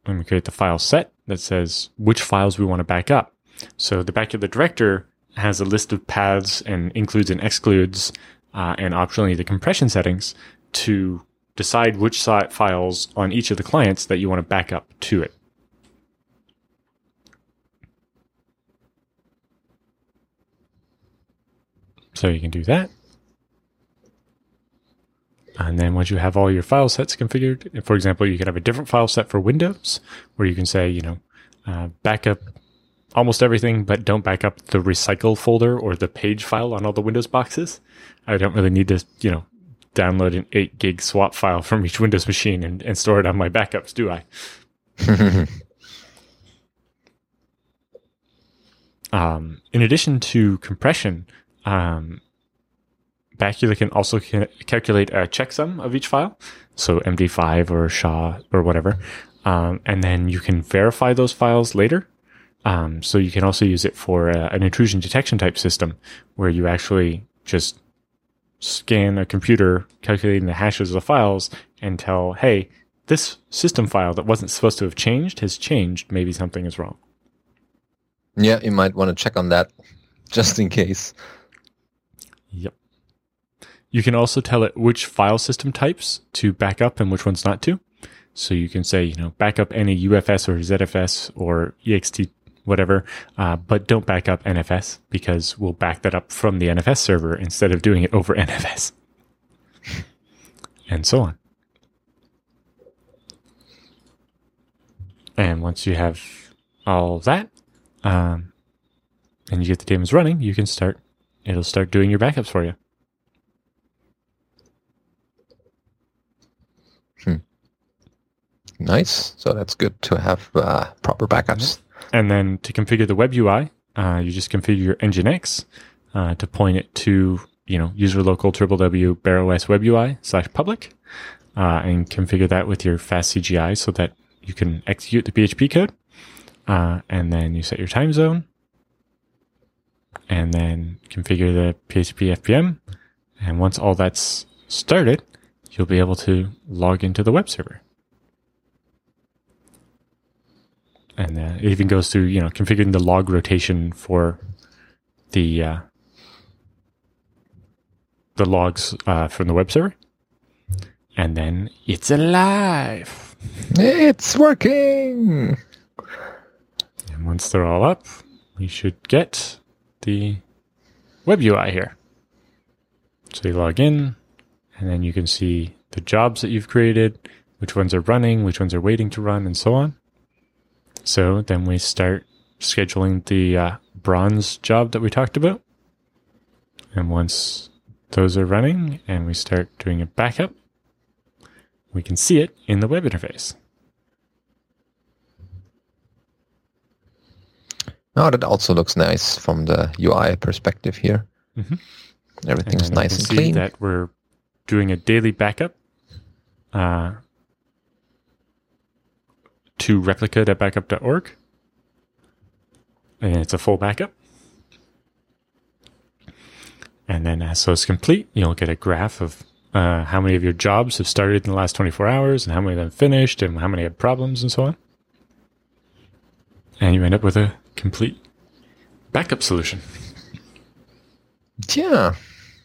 And we create the file set that says which files we want to back up. So the back of the director has a list of paths and includes and excludes, uh, and optionally the compression settings to decide which files on each of the clients that you want to back up to it. So you can do that. And then once you have all your file sets configured, for example, you can have a different file set for Windows where you can say, you know, uh, backup almost everything, but don't back up the recycle folder or the page file on all the Windows boxes. I don't really need to, you know, download an 8 gig swap file from each Windows machine and, and store it on my backups, do I? (laughs) um, in addition to compression, um, Bacula can also ca- calculate a checksum of each file, so MD5 or SHA or whatever, um, and then you can verify those files later. Um, so you can also use it for uh, an intrusion detection type system where you actually just scan a computer calculating the hashes of the files and tell, hey, this system file that wasn't supposed to have changed has changed. Maybe something is wrong. Yeah, you might want to check on that (laughs) just in case. Yep. You can also tell it which file system types to back up and which ones not to. So you can say, you know, back up any UFS or ZFS or ext whatever, uh, but don't back up NFS because we'll back that up from the NFS server instead of doing it over (laughs) NFS, and so on. And once you have all that, um, and you get the daemons running, you can start. It'll start doing your backups for you. Nice. So that's good to have uh, proper backups. And then to configure the web UI, uh, you just configure your Nginx uh, to point it to you know user local www bareos web UI slash public, uh, and configure that with your fast CGI so that you can execute the PHP code. Uh, and then you set your time zone, and then configure the PHP FPM. And once all that's started, you'll be able to log into the web server. And uh, it even goes through you know configuring the log rotation for the uh, the logs uh, from the web server, and then it's alive. It's working. And once they're all up, we should get the web UI here. So you log in, and then you can see the jobs that you've created, which ones are running, which ones are waiting to run, and so on. So then we start scheduling the uh, bronze job that we talked about. And once those are running and we start doing a backup, we can see it in the web interface. Oh, that also looks nice from the UI perspective here. Mm-hmm. Everything's and nice and clean. That we're doing a daily backup uh, to replica.backup.org. And it's a full backup. And then as those complete, you'll get a graph of uh, how many of your jobs have started in the last 24 hours and how many of them finished and how many had problems and so on. And you end up with a complete backup solution. Yeah,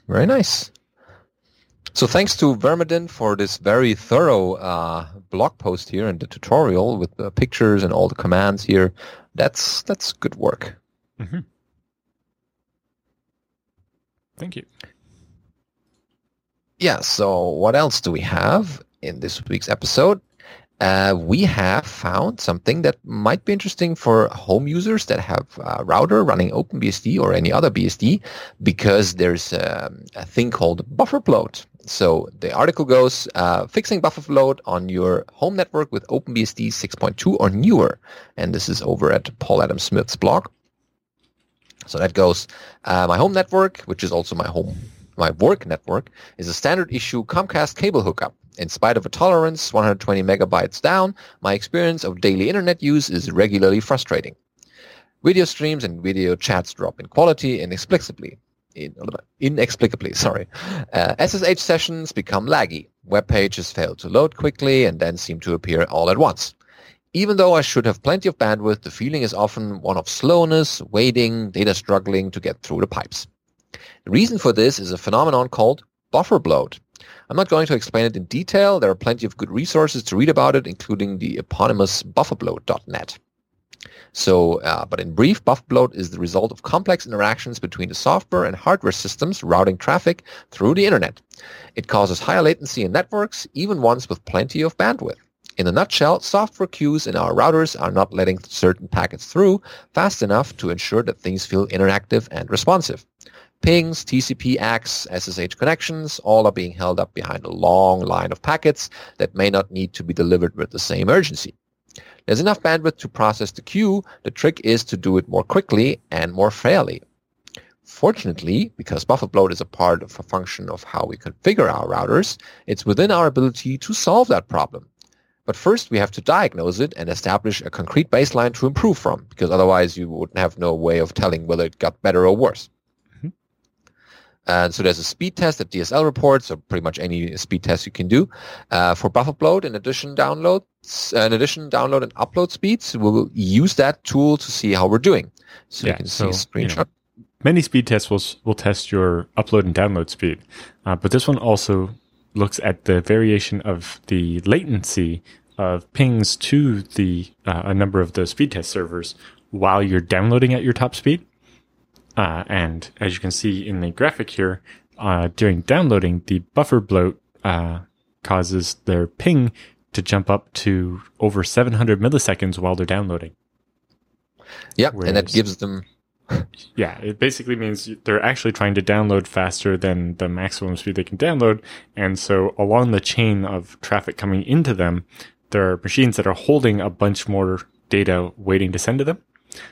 very nice. So thanks to vermaden for this very thorough uh, blog post here and the tutorial with the pictures and all the commands here. That's that's good work. Mm-hmm. Thank you. Yeah. So what else do we have in this week's episode? Uh, we have found something that might be interesting for home users that have a router running OpenBSD or any other BSD because there's um, a thing called buffer bloat. So the article goes, uh, fixing buffer bloat on your home network with OpenBSD 6.2 or newer. And this is over at Paul Adam Smith's blog. So that goes, uh, my home network, which is also my home, my work network, is a standard issue Comcast cable hookup. In spite of a tolerance 120 megabytes down, my experience of daily internet use is regularly frustrating. Video streams and video chats drop in quality inexplicably. In, inexplicably, sorry. Uh, SSH sessions become laggy. Web pages fail to load quickly and then seem to appear all at once. Even though I should have plenty of bandwidth, the feeling is often one of slowness, waiting, data struggling to get through the pipes. The reason for this is a phenomenon called buffer bloat. I'm not going to explain it in detail. There are plenty of good resources to read about it, including the eponymous bufferbloat.net. So, uh, but in brief, buffer bloat is the result of complex interactions between the software and hardware systems routing traffic through the internet. It causes higher latency in networks, even ones with plenty of bandwidth. In a nutshell, software queues in our routers are not letting certain packets through fast enough to ensure that things feel interactive and responsive. Pings, TCP ACKs, SSH connections, all are being held up behind a long line of packets that may not need to be delivered with the same urgency. There's enough bandwidth to process the queue. The trick is to do it more quickly and more fairly. Fortunately, because buffer bloat is a part of a function of how we configure our routers, it's within our ability to solve that problem. But first, we have to diagnose it and establish a concrete baseline to improve from, because otherwise you would have no way of telling whether it got better or worse. And so there's a speed test that DSL reports, or pretty much any speed test you can do uh, for buffer upload. In addition, downloads, uh, in addition, download and upload speeds. We will use that tool to see how we're doing. So Yeah, you can so, see a you screenshot. know, Many speed tests will will test your upload and download speed, uh, but this one also looks at the variation of the latency of pings to the uh, a number of the speed test servers while you're downloading at your top speed. Uh, and as you can see in the graphic here, uh, during downloading, the buffer bloat uh, causes their ping to jump up to over 700 milliseconds while they're downloading. Yeah, and that gives them (laughs) Yeah, it basically means they're actually trying to download faster than the maximum speed they can download. And so along the chain of traffic coming into them, there are machines that are holding a bunch more data waiting to send to them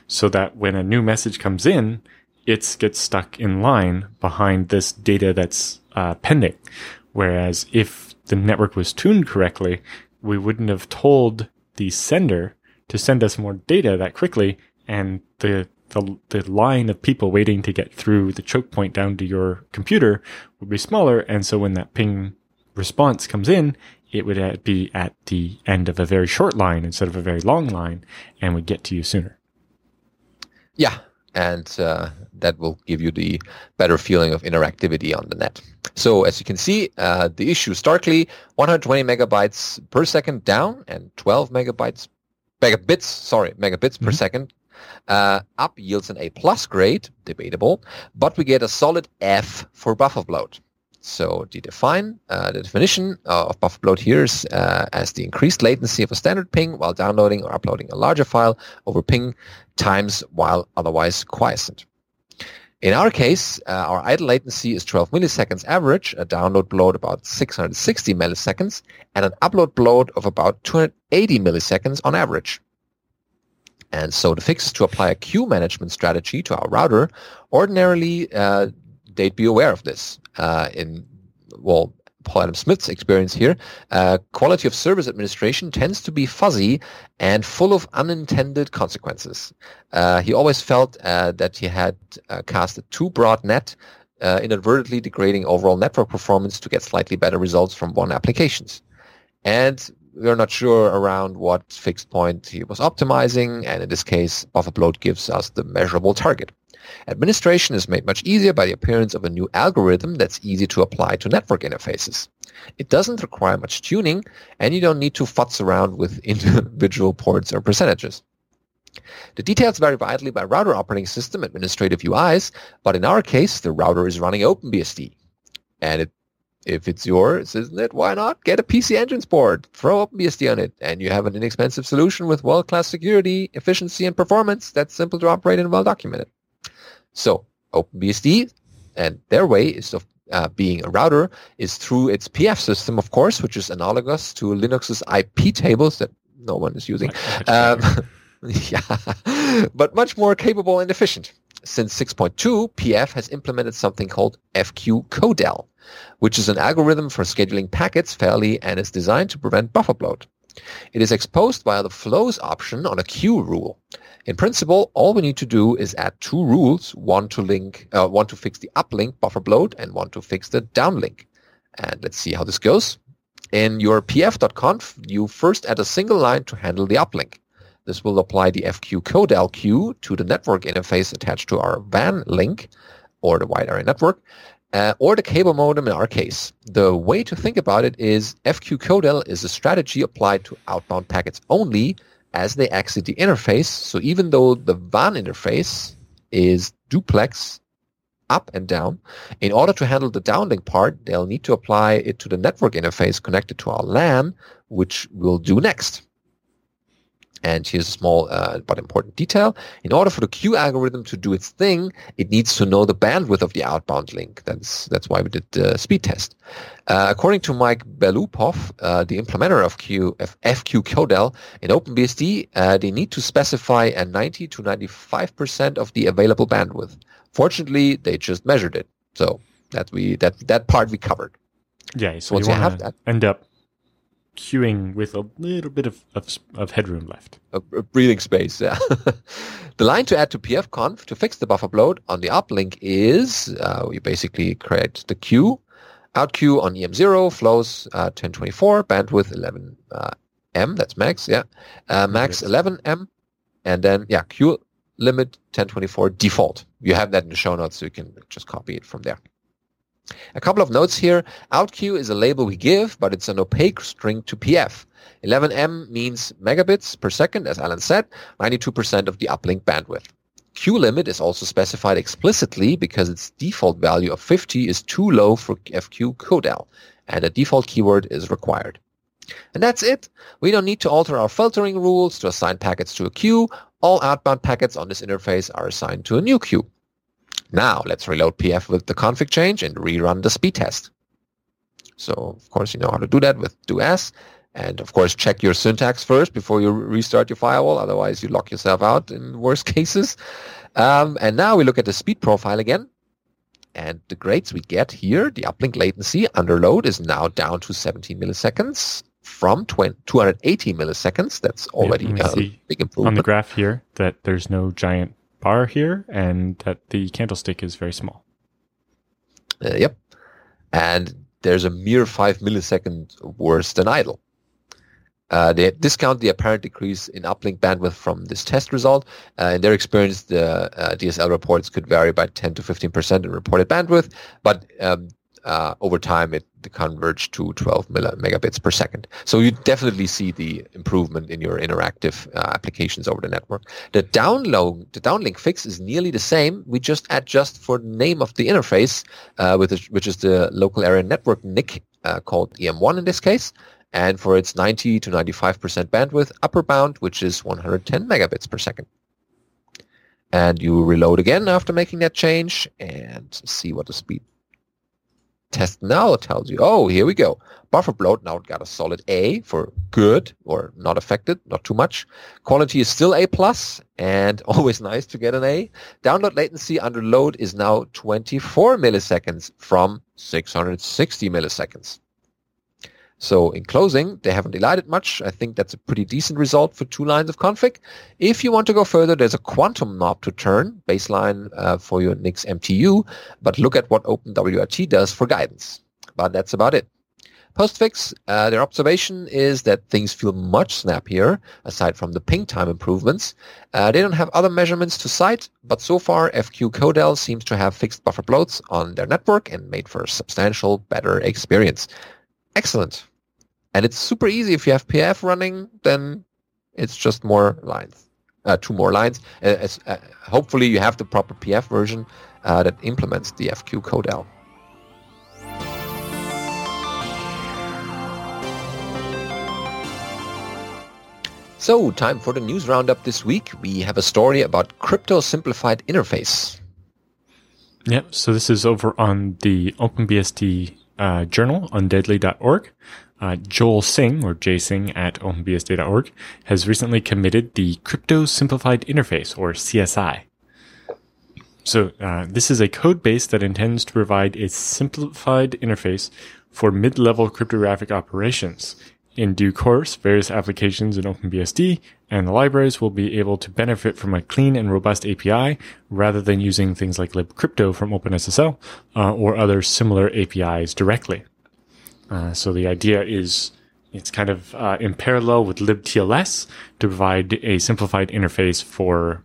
so that when a new message comes in, it gets stuck in line behind this data that's uh, pending. Whereas if the network was tuned correctly, we wouldn't have told the sender to send us more data that quickly, and the the, the line of people waiting to get through the choke point down to your computer would be smaller. And so when that ping response comes in, it would be at the end of a very short line instead of a very long line and would get to you sooner. Yeah, and uh, that will give you the better feeling of interactivity on the net. So as you can see, uh, the issue starkly 120 megabytes per second down and 12 megabytes megabits, sorry, megabits per Mhm. second uh, up yields an A plus grade, debatable, but we get a solid F for buffer bloat. So the define uh, the definition of buffer bloat here is uh, as the increased latency of a standard ping while downloading or uploading a larger file over ping times while otherwise quiescent. In our case, uh, our idle latency is 12 milliseconds average, a download bloat about 660 milliseconds, and an upload bloat of about 280 milliseconds on average. And so the fix is to apply a queue management strategy to our router. Ordinarily, uh, they'd be aware of this. Uh, in well, Paul Adam Smith's experience here, uh, quality of service administration tends to be fuzzy and full of unintended consequences. Uh, he always felt uh, that he had uh, cast a too broad net, uh, inadvertently degrading overall network performance to get slightly better results from one applications. And we're not sure around what fixed point he was optimizing, and in this case, buffer bloat gives us the measurable target. Administration is made much easier by the appearance of a new algorithm that's easy to apply to network interfaces. It doesn't require much tuning, and you don't need to futz around with (laughs) individual ports or percentages. The details vary widely by router operating system administrative UIs, but in our case, the router is running OpenBSD. And it, if it's yours, isn't it? Why not get a PC Engines board, throw OpenBSD on it, and you have an inexpensive solution with world-class security, efficiency, and performance that's simple to operate and well documented. So OpenBSD and their way is of uh, being a router is through its PF system, of course, which is analogous to Linux's IP tables that no one is using. Um, (laughs) yeah, (laughs) but much more capable and efficient. Since 6.2, PF has implemented something called FQ Codel, which is an algorithm for scheduling packets fairly and is designed to prevent buffer bloat. It is exposed via the flows option on a queue rule. In principle, all we need to do is add two rules, one to link, uh, one to fix the uplink buffer bloat and one to fix the downlink. And let's see how this goes. In your pf.conf, you first add a single line to handle the uplink. This will apply the FQ Codel queue to the network interface attached to our WAN link or the wide area network uh, or the cable modem in our case. The way to think about it is FQ Codel is a strategy applied to outbound packets only as they exit the interface. So even though the WAN interface is duplex up and down, in order to handle the downlink part, they'll need to apply it to the network interface connected to our LAN, which we'll do next. And here's a small uh, but important detail. In order for the queue algorithm to do its thing, it needs to know the bandwidth of the outbound link. That's that's why we did the speed test. Uh, according to Mike Belopuhov, uh, the implementer of Q, F, FQ Codel in OpenBSD, uh, they need to specify a 90 to 95 percent of the available bandwidth. Fortunately, they just measured it, so that we that that part we covered. yeah, so once you you have that- end up queuing with a little bit of, of, of headroom left. A, a breathing space, yeah. (laughs) the line to add to pfconf to fix the buffer bloat on the uplink is uh, you basically create the queue, out queue on EM0, flows uh, 1024, bandwidth 11 uh, M, that's max, yeah. Uh, max 11 M, and then, yeah, queue limit 1024 default. You have that in the show notes, so you can just copy it from there. A couple of notes here. OutQ is a label we give, but it's an opaque string to PF. 11M means megabits per second, as Alan said, 92% of the uplink bandwidth. Q limit is also specified explicitly because its default value of 50 is too low for FQ codel, and a default keyword is required. And that's it. We don't need to alter our filtering rules to assign packets to a queue. All outbound packets on this interface are assigned to a new queue. Now let's reload PF with the config change and rerun the speed test. So of course you know how to do that with doas. And of course check your syntax first before you restart your firewall. Otherwise you lock yourself out in worst (laughs) cases. Um, and now we look at the speed profile again. And the grades we get here, the uplink latency under load is now down to 17 milliseconds from 20, 280 milliseconds. That's already Yeah, a big On the graph here, that there's no giant bar here and that the candlestick is very small. Uh, yep. And there's a mere five millisecond worse than idle. Uh, they discount the apparent decrease in uplink bandwidth from this test result. Uh, in their experience, the uh, DSL reports could vary by 10 to 15% in reported bandwidth, but um, uh, over time it converged to 12 megabits per second. So you definitely see the improvement in your interactive uh, applications over the network. The download, the downlink fix is nearly the same. We just adjust for the name of the interface, uh, which is the local area network NIC, uh, called EM1 in this case, and for its 90 to 95% bandwidth upper bound, which is 110 megabits per second. And you reload again after making that change and see what the speed test now tells you. Oh, here we go. Buffer bloat now got a solid A for good or not affected, not too much. Quality is still A plus and (laughs) always nice to get an A. Download latency under load is now 24 milliseconds from 660 milliseconds. So in closing, they haven't elided much. I think that's a pretty decent result for two lines of config. If you want to go further, there's a quantum knob to turn, baseline uh, for your NIX MTU, but look at what OpenWRT does for guidance. But that's about it. Postfix, uh, their observation is that things feel much snappier, aside from the ping time improvements. Uh, they don't have other measurements to cite, but so far FQ Codel seems to have fixed buffer bloats on their network and made for a substantial better experience. Excellent. And it's super easy. If you have PF running, then it's just more lines, uh, two more lines. Uh, uh, hopefully you have the proper PF version uh, that implements the FQ code Codel. So, time for the news roundup this week. We have a story about Crypto Simplified Interface. Yep. So this is over on the OpenBSD uh, journal on deadly.org. Uh, Joel Sing, or jsing at openbsd.org, has recently committed the Crypto Simplified Interface, or CSI. So uh, this is a code base that intends to provide a simplified interface for mid-level cryptographic operations. In due course, various applications in OpenBSD and the libraries will be able to benefit from a clean and robust API rather than using things like libcrypto from OpenSSL uh, or other similar APIs directly. Uh, so the idea is it's kind of uh, in parallel with libTLS to provide a simplified interface for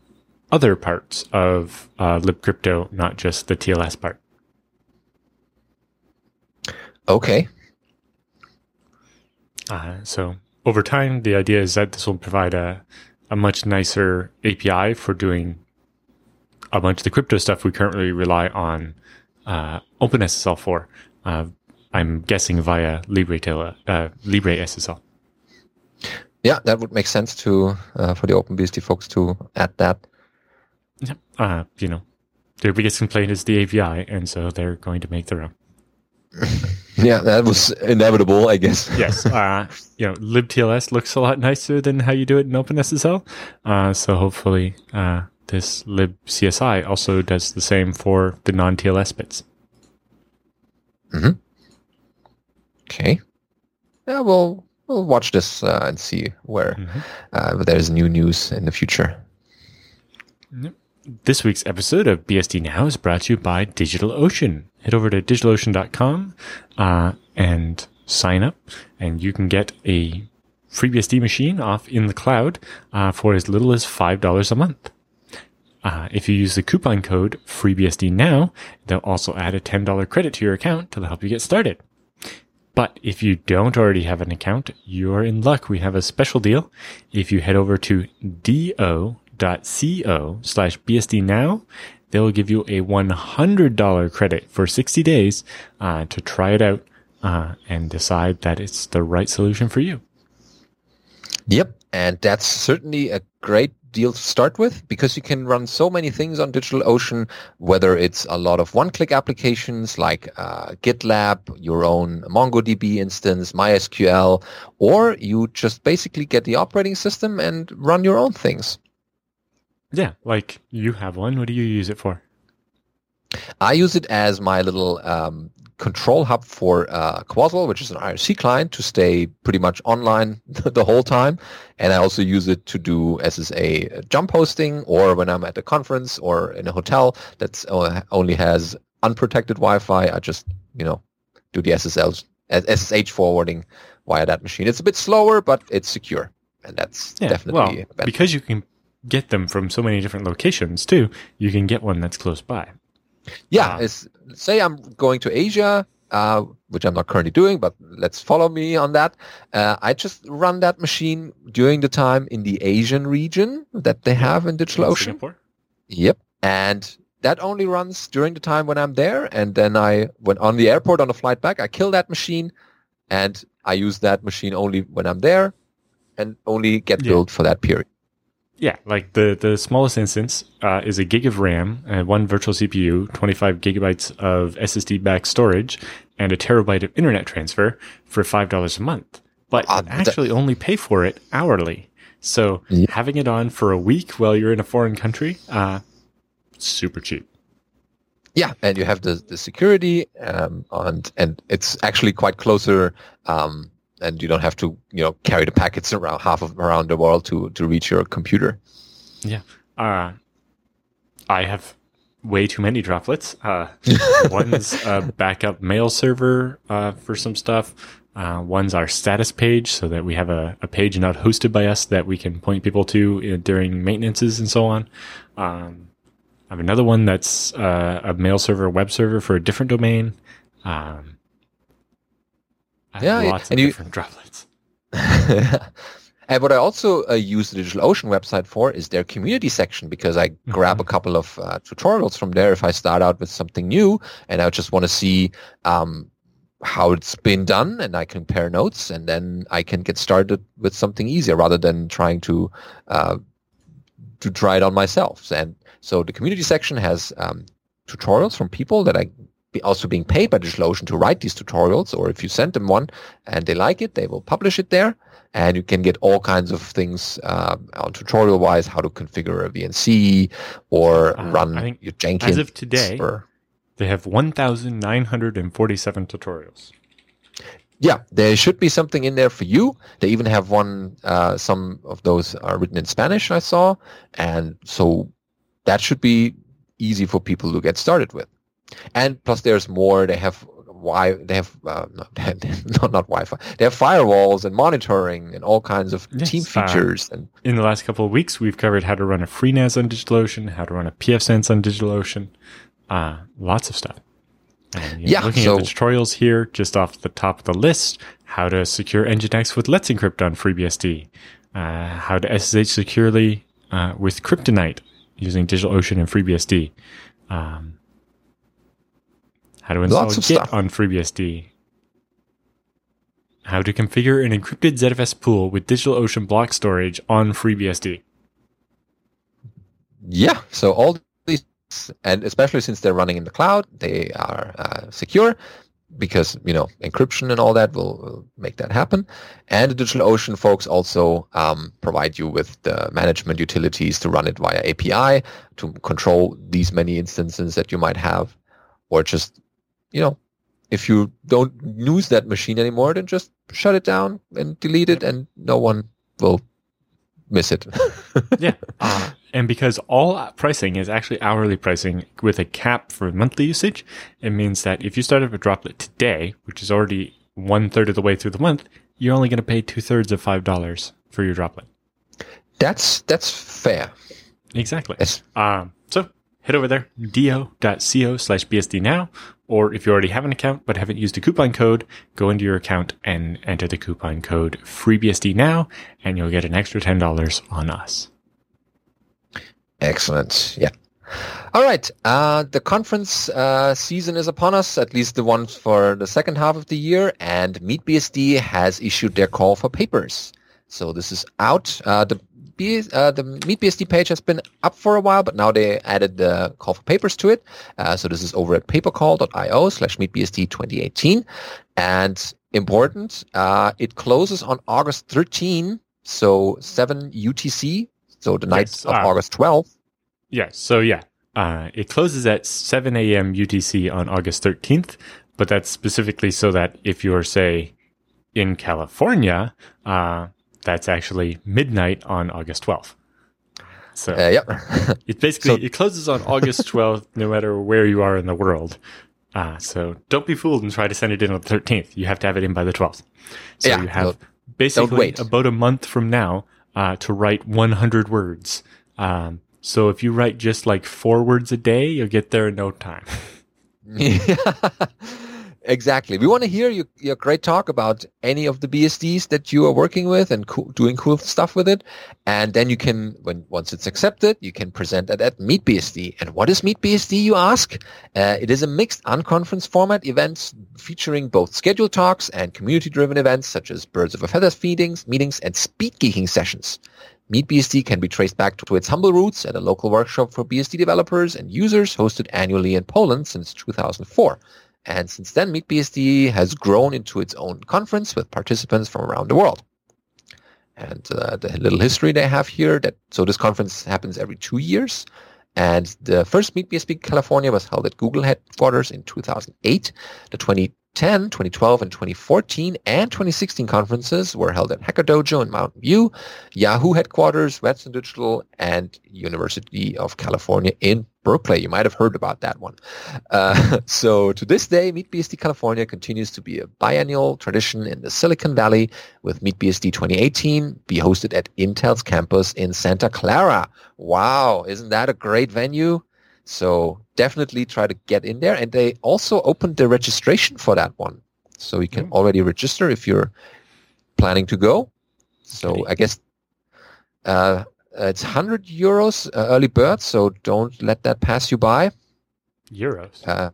other parts of uh, libcrypto, not just the TLS part. Okay. Uh, so over time, the idea is that this will provide a, a much nicer API for doing a bunch of the crypto stuff we currently rely on uh, OpenSSL for. Uh, I'm guessing via Libre, uh, Libre SSL. Yeah, that would make sense to uh, for the OpenBSD folks to add that. Yep. Uh, you know, their biggest complaint is the API, and so they're going to make their own. (laughs) Yeah, that was inevitable, I guess. (laughs) Yes. Uh, you know, libTLS looks a lot nicer than how you do it in OpenSSL. Uh, so hopefully, uh, this libCSI also does the same for the non-TLS bits. Okay. Yeah, well, we'll watch this uh, and see where mm-hmm. uh, there's new news in the future. This week's episode of BSD Now is brought to you by DigitalOcean. Head over to digitalocean.com uh, and sign up, and you can get a FreeBSD machine off in the cloud uh, for as little as $5 a month. Uh, if you use the coupon code FreeBSD now, they'll also add a $10 credit to your account to help you get started. But if you don't already have an account, you're in luck. We have a special deal. If you head over to do.co slash BSD now, they'll give you a $100 credit for 60 days uh, to try it out uh, and decide that it's the right solution for you. Yep. And that's certainly a great deal to start with because you can run so many things on DigitalOcean, whether it's a lot of one-click applications like uh, GitLab, your own MongoDB instance, MySQL, or you just basically get the operating system and run your own things. Yeah, like you have one. What do you use it for? I use it as my little um, control hub for uh, Quassel, which is an IRC client, to stay pretty much online (laughs) the whole time. And I also use it to do SSA jump hosting, or when I'm at a conference or in a hotel that only has unprotected Wi-Fi, I just you know do the SSL SSH forwarding via that machine. It's a bit slower, but it's secure, and that's yeah, definitely well, because you can get them from so many different locations too. You can get one that's close by. Yeah, uh, say I'm going to Asia, uh, which I'm not currently doing, but let's follow me on that. Uh, I just run that machine during the time in the Asian region that they have in DigitalOcean. Singapore. Yep, and that only runs during the time when I'm there, and then I, when on the airport on the flight back, I kill that machine, and I use that machine only when I'm there, and only get yeah. billed for that period. Yeah, like the the smallest instance uh, is a gig of RAM, and one virtual CPU, 25 gigabytes of SSD backed storage, and a terabyte of internet transfer for five dollars a month. But uh, actually, only pay for it hourly. So yeah. having it on for a week while you're in a foreign country, uh, super cheap. Yeah, and you have the the security, um, and and it's actually quite closer um, and you don't have to you know carry the packets around half of around the world to to reach your computer. Yeah, uh, I have way too many droplets. Uh, (laughs) one's a backup mail server uh, for some stuff. Uh, one's our status page, so that we have a, a, page not hosted by us that we can point people to uh, during maintenances and so on. Um, I have another one that's uh, a mail server, web server for a different domain. Um, yeah, lots and of you, different (laughs) droplets. (laughs) and what I also uh, use the DigitalOcean website for is their community section because I mm-hmm. grab a couple of uh, tutorials from there if I start out with something new and I just want to see um, how it's been done and I compare notes and then I can get started with something easier rather than trying to uh, to try it on myself. And so the community section has um, tutorials from people that I be also being paid by DigitalOcean to write these tutorials, or if you send them one and they like it, they will publish it there. And you can get all kinds of things uh, on tutorial wise, how to configure a VNC or uh, run your Jenkins. As of today, or, they have 1,947 tutorials. Yeah, there should be something in there for you. They even have one, uh, some of those are written in Spanish, I saw. And so that should be easy for people to get started with. And plus, there's more. They have why they have uh, (laughs) not, not Wi-Fi. They have firewalls and monitoring and all kinds of yes, team uh, features. Uh, and in the last couple of weeks, we've covered how to run a FreeNAS on DigitalOcean, how to run a pfSense on DigitalOcean, uh, lots of stuff. And, yeah, looking so, at the tutorials here, just off the top of the list, how to secure Nginx with Let's Encrypt on FreeBSD, uh, how to SSH securely uh, with Kryptonite using DigitalOcean and FreeBSD. Um, how to install Git stuff. on FreeBSD. How to configure an encrypted ZFS pool with DigitalOcean block storage on FreeBSD. Yeah, so all these, and especially since they're running in the cloud, they are uh, secure because you know encryption and all that will, will, make that happen. And the DigitalOcean folks also um, provide you with the management utilities to run it via API to control these many instances that you might have, or just you know, if you don't use that machine anymore, then just shut it down and delete it, and no one will miss it. (laughs) yeah. Uh, and because all pricing is actually hourly pricing with a cap for monthly usage, it means that if you start up a droplet today, which is already one third of the way through the month, you're only going to pay two thirds of five dollars for your droplet. That's that's fair. Exactly. Yes. Um, head over there, do.co slash BSD now, or if you already have an account but haven't used a coupon code, go into your account and enter the coupon code FreeBSD now, and you'll get an extra $10 on us. Excellent. Yeah. All right. Uh, the conference uh, season is upon us, at least the one for the second half of the year, and MeetBSD has issued their call for papers. So this is out. Uh, the B, uh, the MeetBSD page has been up for a while, but now they added the call for papers to it. Uh, so this is over at papercall.io slash MeetBSD 2018. And important, uh, it closes on August 13, so 7 UTC, so the night yes, of uh, August 12th. Yes, so yeah, uh, it closes at 7 a.m. UTC on August 13th, but that's specifically so that if you're, say, in California, uh, that's actually midnight on August 12th. So uh, yep. (laughs) it basically so, it closes on August 12th, no matter where you are in the world. Uh, so don't be fooled and try to send it in on the 13th. You have to have it in by the 12th. So yeah, you have basically about a month from now uh, to write 100 words. Um, so if you write just like four words a day, you'll get there in no time. yeah. (laughs) (laughs) Exactly. We want to hear your, your great talk about any of the BSDs that you are working with and co- doing cool stuff with it. And then you can, when once it's accepted, you can present it at MeetBSD. And what is MeetBSD, you ask? Uh, it is a mixed unconference format event featuring both scheduled talks and community-driven events such as Birds of a Feather feedings, meetings and speed geeking sessions. MeetBSD can be traced back to its humble roots at a local workshop for BSD developers and users hosted annually in Poland since 2004. And since then, MeetBSD has grown into its own conference with participants from around the world. And uh, the little history they have here, that so this conference happens every two years. And the first MeetBSD California was held at Google headquarters in 2008. The 2010, 2012, and 2014 and 2016 conferences were held at Hacker Dojo in Mountain View, Yahoo headquarters, Western Digital, and University of California in Berkeley. You might have heard about that one. Uh, (laughs) so to this day, MeetBSD California continues to be a biennial tradition in the Silicon Valley with MeetBSD 2018 be hosted at Intel's campus in Santa Clara. Wow, isn't that a great venue? So definitely try to get in there. And they also opened the registration for that one. So you can mm. already register if you're planning to go. So. I guess uh, it's 100 euros uh, early bird. So don't let that pass you by. Euros. Uh,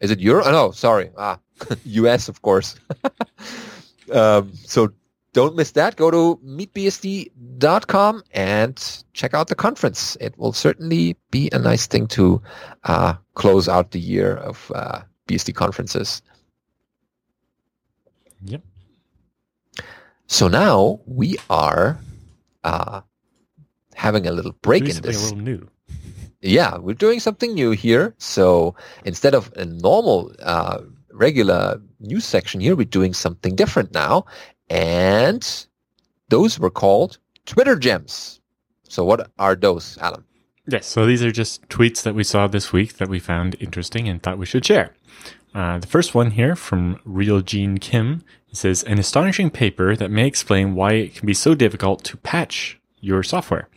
is it euro? Oh, no, sorry. Ah, (laughs) US, of course. (laughs) um, so don't miss that. Go to meetbsd.com and check out the conference. It will certainly be a nice thing to uh, close out the year of uh, BSD conferences. Yep. So now we are uh, having a little break in this. A little new. Yeah, we're doing something new here. So instead of a normal uh, regular news section here, we're doing something different now. And those were called Twitter gems. So what are those, Alan? Yes, so these are just tweets that we saw this week that we found interesting and thought we should share. Uh, the first one here from Real Gene Kim says an astonishing paper that may explain why it can be so difficult to patch your software.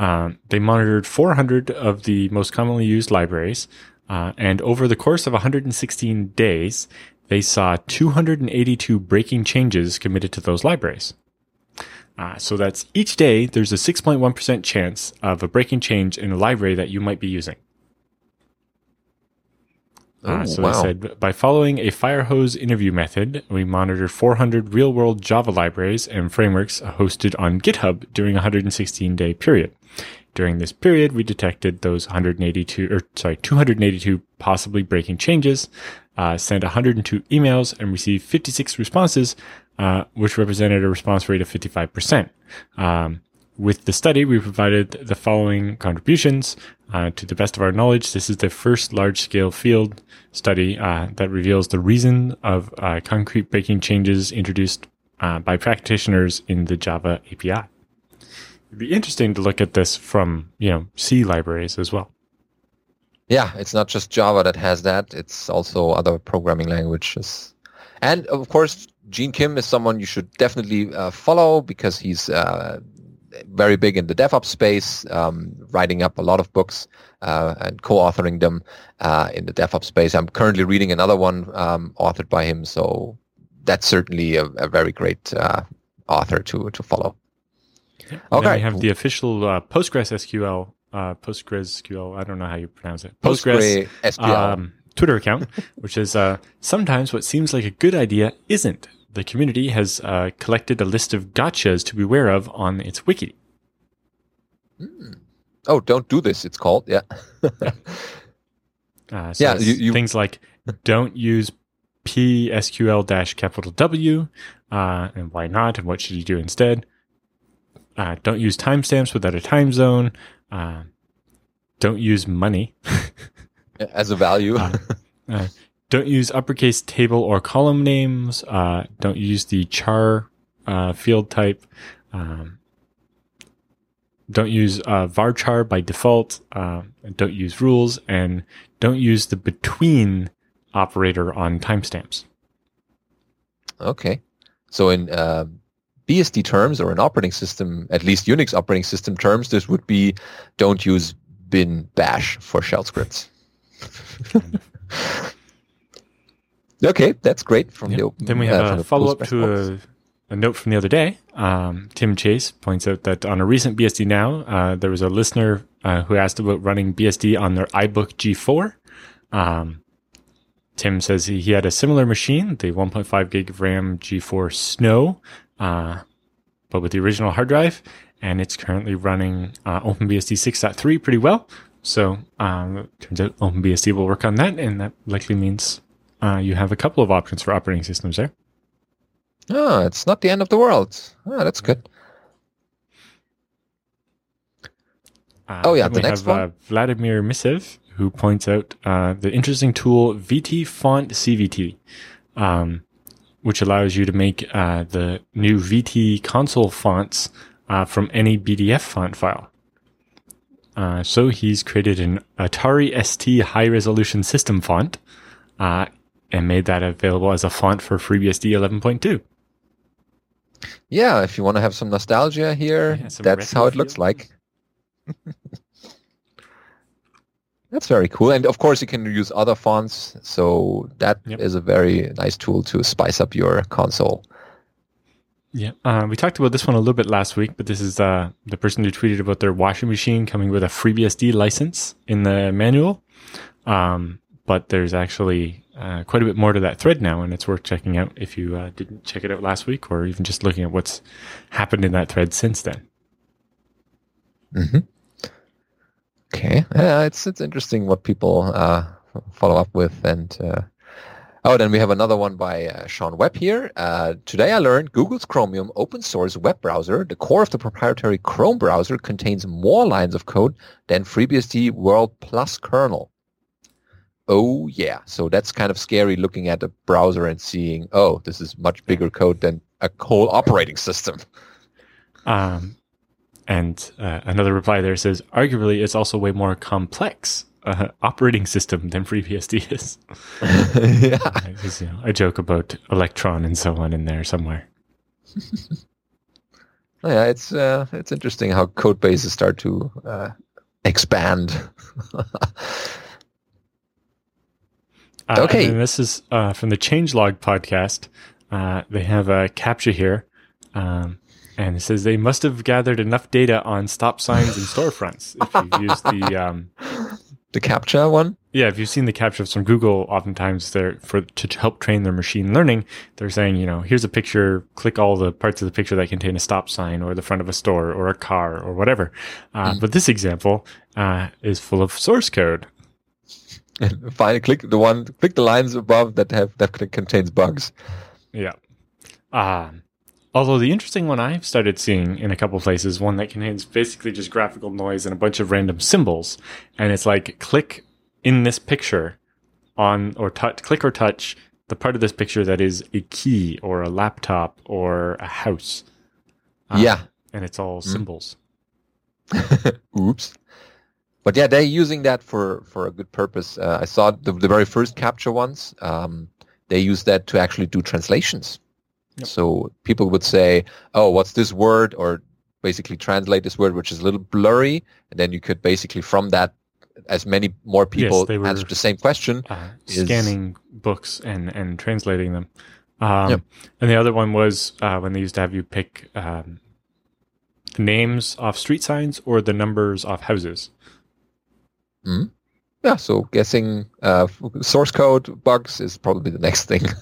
Um, they monitored 400 of the most commonly used libraries, uh, and over the course of 116 days, they saw 282 breaking changes committed to those libraries. Uh, so that's each day there's a 6.1% chance of a breaking change in a library that you might be using. Uh, oh, so wow. they said by following a firehose interview method, we monitored 400 real-world Java libraries and frameworks hosted on GitHub during a 116 day period. During this period, we detected those 182 or sorry 282 possibly breaking changes, uh, sent 102 emails and received 56 responses, uh, which represented a response rate of 55%. Um, with the study, we provided the following contributions. Uh, to the best of our knowledge, this is the first large scale field study uh, that reveals the reason of uh, concrete breaking changes introduced uh, by practitioners in the Java API. It'd be interesting to look at this from, you know, C libraries as well. Yeah, it's not just Java that has that. It's also other programming languages. And of course, Gene Kim is someone you should definitely uh, follow because he's uh, very big in the DevOps space, um, writing up a lot of books uh, and co-authoring them uh, in the DevOps space. I'm currently reading another one um, authored by him, so that's certainly a, a very great uh, author to to follow. Okay, we have the official uh, PostgreSQL, uh, PostgreSQL. I don't know how you pronounce it. Postgres, PostgreSQL. Um, Twitter account, (laughs) which is uh, sometimes what seems like a good idea isn't the community has uh, collected a list of gotchas to beware of on its wiki. Mm. Oh, don't do this. It's called yeah. yeah. (laughs) Uh, so yeah, you, you... things like don't use PSQL dash capital W, uh, and why not, and what should you do instead? Uh, don't use timestamps without a time zone. Uh, don't use money (laughs) as a value. Uh, uh, don't use uppercase table or column names. Uh, don't use the char uh, field type. Um, don't use uh, varchar by default. Uh, don't use rules, and don't use the between operator on timestamps. Okay, so in uh, BSD terms or an operating system, at least Unix operating system terms, this would be don't use bin bash for shell scripts. (laughs) Okay, that's great. From yep. the open, then we have uh, a follow up to a, a, note from the other day. Um, Tim Chase points out that on a recent BSD Now, uh, there was a listener uh, who asked about running BSD on their iBook G4. Um, Tim says he, he, had a similar machine, the 1.5 gig of RAM G4 Snow, uh, but with the original hard drive, and it's currently running uh, OpenBSD 6.3 pretty well. So um, turns out OpenBSD will work on that, and that likely means uh, you have a couple of options for operating systems there. Oh, it's not the end of the world. Oh, that's good. Uh, oh yeah, the next have, one. Uh, Vladimir Misev, who points out uh, the interesting tool vtfontcvt, um, which allows you to make uh, the new VT console fonts uh, from any BDF font file. Uh, so he's created an Atari ST high resolution system font, uh, and made that available as a font for FreeBSD 11.2. Yeah, if you want to have some nostalgia here, yeah, some that's how it looks like. (laughs) that's very cool. And of course, you can use other fonts. So that yep. is a very nice tool to spice up your console. Yeah, uh, we talked about this one a little bit last week, but this is uh, the person who tweeted about their washing machine coming with a FreeBSD license in the manual. Um, but there's actually uh, quite a bit more to that thread now, and it's worth checking out if you uh, didn't check it out last week, or even just looking at what's happened in that thread since then. Mm-hmm. Okay, yeah, it's it's interesting what people uh, follow up with, and uh, oh, then we have another one by uh, Shawn Webb here. Uh, today, I learned Google's Chromium open source web browser, the core of the proprietary Chrome browser, contains more lines of code than FreeBSD World Plus kernel oh yeah. So that's kind of scary looking at a browser and seeing, oh, this is much bigger code than a whole operating (laughs) system. Um, and uh, another reply there says, arguably, it's also way more complex uh, operating system than FreeBSD is. (laughs) yeah, you know, a joke about Electron and so on in there somewhere. (laughs) yeah, it's uh, it's interesting how code bases start to uh, expand. (laughs) Uh, okay. And this is uh, from the Changelog podcast. Uh, they have a captcha here. Um, and it says they must have gathered enough data on stop signs and (laughs) storefronts. If you use the um, the captcha one, yeah. If you've seen the captchas from Google, oftentimes they're for to help train their machine learning. They're saying, you know, here's a picture. Click all the parts of the picture that contain a stop sign or the front of a store or a car or whatever. Uh, mm. But this example uh, is full of source code and finally click the one click the lines above that have that contains bugs yeah um Although the interesting one I've started seeing in a couple places, one that contains basically just graphical noise and a bunch of random symbols, and it's like click in this picture on or touch, click or touch the part of this picture that is a key or a laptop or a house. Uh, yeah, and it's all symbols. (laughs) Oops. But yeah, they're using that for, for a good purpose. Uh, I saw the, the very first capture ones. Um, they use that to actually do translations. Yep. So people would say, "Oh, what's this word?" or basically translate this word, which is a little blurry, and then you could basically from that, as many more people were- answer the same question. uh, is- scanning books and, and translating them. Um, Yep. And the other one was uh, when they used to have you pick um, the names off street signs or the numbers off houses. Hmm. Yeah, so guessing uh, source code bugs is probably the next thing. (laughs)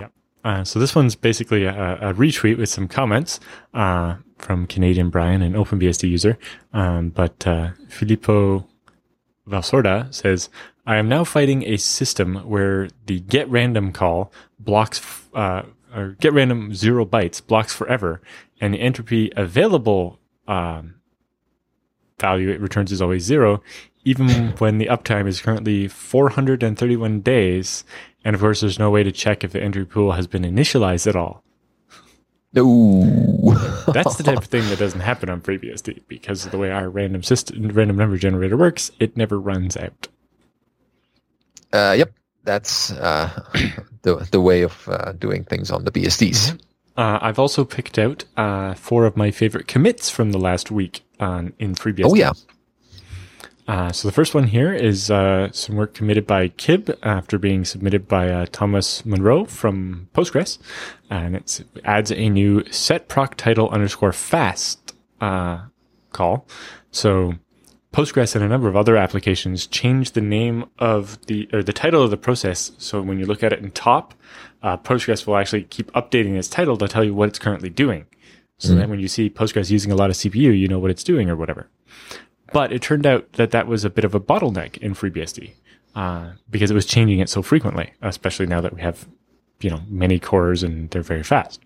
Yeah. Uh, so this one's basically a, a retweet with some comments uh, from Canadian Brian, an OpenBSD user. Um, but uh, Filippo Valsorda says, I am now fighting a system where the get random call blocks, f- uh, or get random zero bytes blocks forever, and the entropy available um, value it returns is always zero, even (laughs) when the uptime is currently 431 days. And of course, there's no way to check if the entry pool has been initialized at all. Ooh. (laughs) That's the type of thing that doesn't happen on FreeBSD because of the way our random system, random number generator works. It never runs out. Uh, yep, that's uh, (coughs) the the way of uh, doing things on the BSDs. Uh, I've also picked out uh, four of my favorite commits from the last week on in FreeBSD. Oh yeah, Uh, so the first one here is uh, some work committed by Kib after being submitted by uh, Thomas Munro from Postgres, and it adds a new set proc title underscore fast uh, call. So Postgres and a number of other applications change the name of the or the title of the process. So when you look at it in top, uh, Postgres will actually keep updating its title to tell you what it's currently doing. So then when you see Postgres using a lot of CPU, you know what it's doing or whatever. But it turned out that that was a bit of a bottleneck in FreeBSD uh, because it was changing it so frequently, especially now that we have, you know, many cores and they're very fast.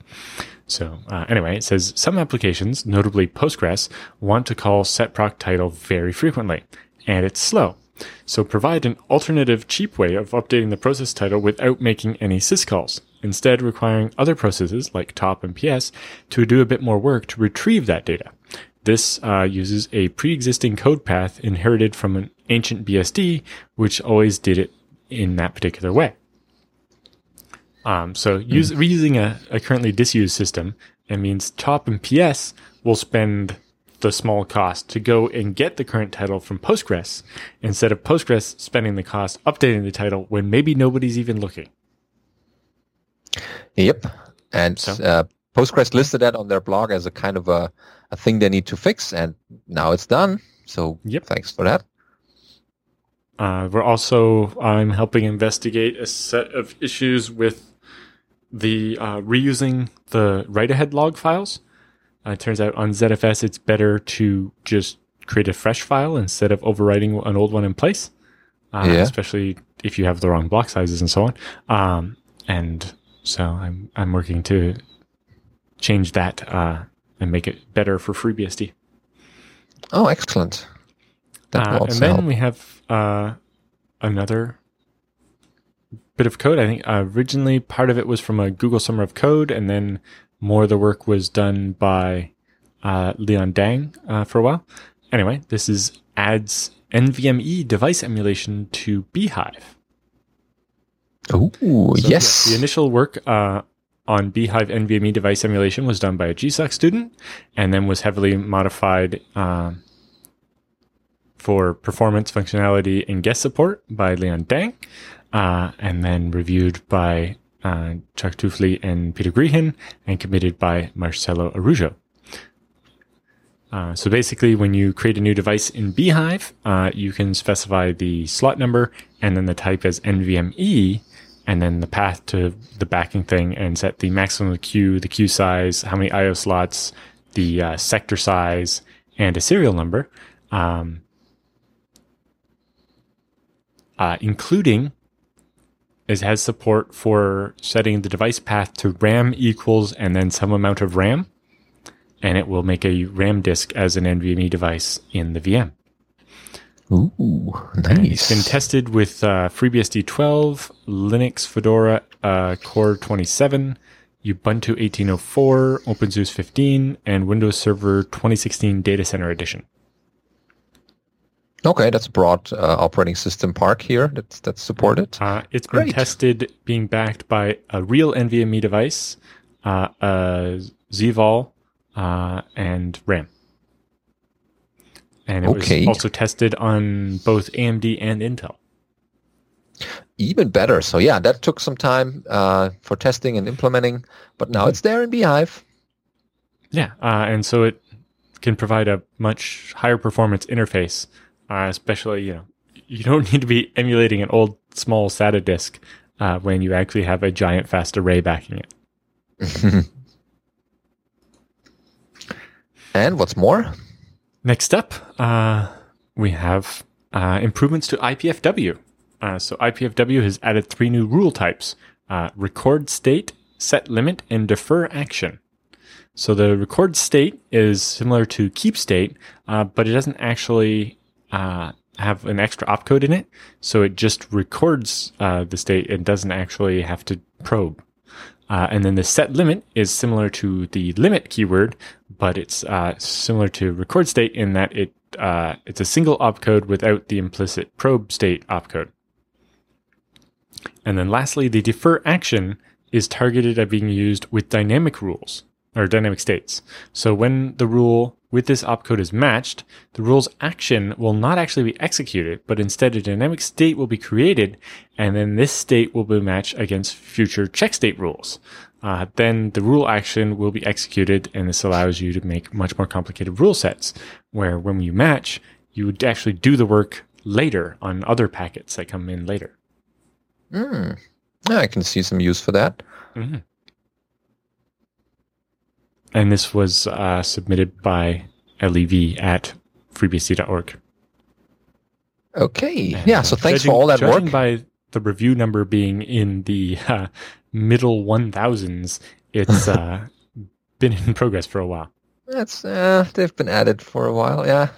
So uh, anyway, it says some applications, notably Postgres, want to call setproc title very frequently, and it's slow. So provide an alternative cheap way of updating the process title without making any syscalls, instead requiring other processes like top and ps to do a bit more work to retrieve that data. This uh, uses a pre-existing code path inherited from an ancient BSD, which always did it in that particular way. Um, so use, reusing a, a currently disused system, it means top and PS will spend the small cost to go and get the current title from Postgres instead of Postgres spending the cost updating the title when maybe nobody's even looking. yep. And So- uh, Postgres listed that on their blog as a kind of a, a thing they need to fix, and now it's done. So Yep. thanks for that. Uh, we're also I'm helping investigate a set of issues with the uh, reusing the write-ahead log files. Uh, it turns out on ZFS it's better to just create a fresh file instead of overwriting an old one in place, uh, Yeah. especially if you have the wrong block sizes and so on. Um, and so I'm I'm working to change that uh, and make it better for FreeBSD. Oh, excellent. That Uh, and then help. we have uh, another bit of code. I think originally part of it was from a Google Summer of Code, and then more of the work was done by uh, Leon Dang uh, for a while. Anyway, this is adds NVMe device emulation to bhyve. Oh, So, yes. yeah, the initial work uh, on bhyve NVMe device emulation was done by a GSOC student and then was heavily modified um, for performance, functionality, and guest support by Leon Dang, uh, and then reviewed by uh, Chuck Tuffli and Peter Grehan, and committed by Marcelo Araujo. Uh, so basically, when you create a new device in bhyve, uh, you can specify the slot number and then the type as NVMe, and then the path to the backing thing, and set the maximum queue, the queue size, how many IO slots, the uh, sector size, and a serial number, um, uh, including is has support for setting the device path to RAM equals and then some amount of RAM, and it will make a RAM disk as an NVMe device in the VM. Ooh, nice. It's been tested with uh, FreeBSD 12, Linux Fedora uh, Core 27, Ubuntu 1804, OpenSUSE 15, and Windows Server 2016 Data Center Edition. Okay, that's a broad uh, operating system park here that's that's supported. Uh, it's been Great. tested being backed by a real NVMe device, uh, a ZVol, uh, and RAM. And it Okay. was also tested on both AMD and Intel. Even better. So yeah, that took some time uh, for testing and implementing, but now it's there in bhyve. Yeah, uh, and so it can provide a much higher performance interface, uh, especially you know you don't (laughs) need to be emulating an old small SATA disk uh, when you actually have a giant fast array backing it. (laughs) and what's more? Next up, uh, we have uh, improvements to IPFW. Uh, so IPFW has added three new rule types: uh, record state, set limit, and defer action. So the record state is similar to keep state, uh, but it doesn't actually uh, have an extra opcode in it. So it just records uh, the state and doesn't actually have to probe. Uh, and then the set limit is similar to the limit keyword, but it's uh, similar to record state in that it uh, it's a single opcode without the implicit probe state opcode. And then lastly, the defer action is targeted at being used with dynamic rules or dynamic states. So when the rule with this opcode is matched, the rule's action will not actually be executed, but instead a dynamic state will be created, and then this state will be matched against future check state rules. Uh, then the rule action will be executed, and this allows you to make much more complicated rule sets, where when you match, you would actually do the work later on other packets that come in later. Hmm. Yeah, I can see some use for that. And this was uh, submitted by LEV at freebsd.org. Okay. And, Yeah. uh, So thanks judging- for all that judging work. by the review number being in the uh, middle 1000s, it's (laughs) uh, been in progress for a while. That's uh, they've been added for a while, yeah.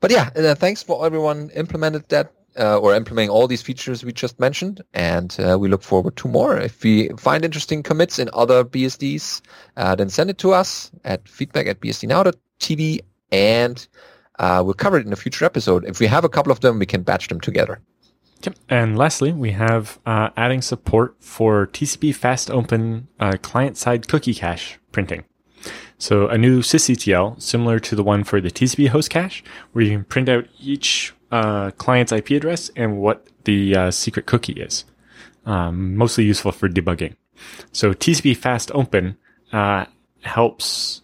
But yeah, uh, thanks for everyone implemented that uh, or implementing all these features we just mentioned, and uh, we look forward to more. If we find interesting commits in other BSDs, uh, then send it to us at feedback at bsdnow.tv, and uh, we'll cover it in a future episode. If we have a couple of them, we can batch them together. Yep. And lastly, we have uh, adding support for TCP fast open uh, client side cookie cache printing. So a new sysctl similar to the one for the TCP host cache, where you can print out each uh, client's IP address and what the uh, secret cookie is. Um, mostly useful for debugging. So TCP fast open uh, helps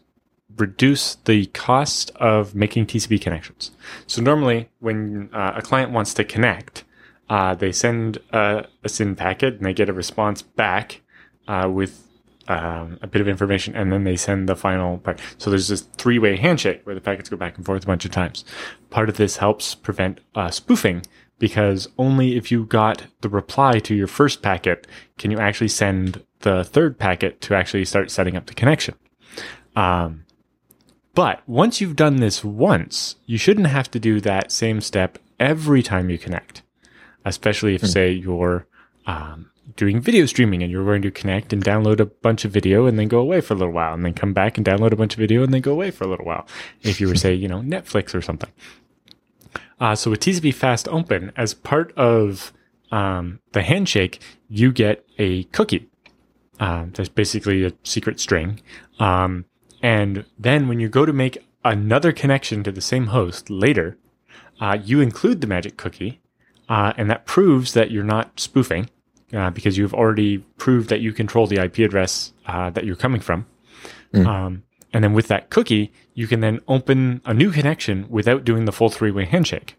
reduce the cost of making TCP connections. So normally, when uh, a client wants to connect, uh, they send a, a SYN packet and they get a response back uh, with um, a bit of information, and then they send the final part. So there's this three-way handshake where the packets go back and forth a bunch of times. Part of this helps prevent uh, spoofing because only if you got the reply to your first packet can you actually send the third packet to actually start setting up the connection. Um, but once you've done this once, you shouldn't have to do that same step every time you connect, especially if, say, you're um, doing video streaming and you're going to connect and download a bunch of video and then go away for a little while and then come back and download a bunch of video and then go away for a little while. If you were, say, you know, Netflix or something. Uh, so with TCP Fast Open, as part of um, the handshake, you get a cookie. Um, that's basically a secret string. Um, and then when you go to make another connection to the same host later, uh, you include the magic cookie, uh, and that proves that you're not spoofing uh, because you've already proved that you control the IP address uh, that you're coming from. Um, and then with that cookie, you can then open a new connection without doing the full three-way handshake.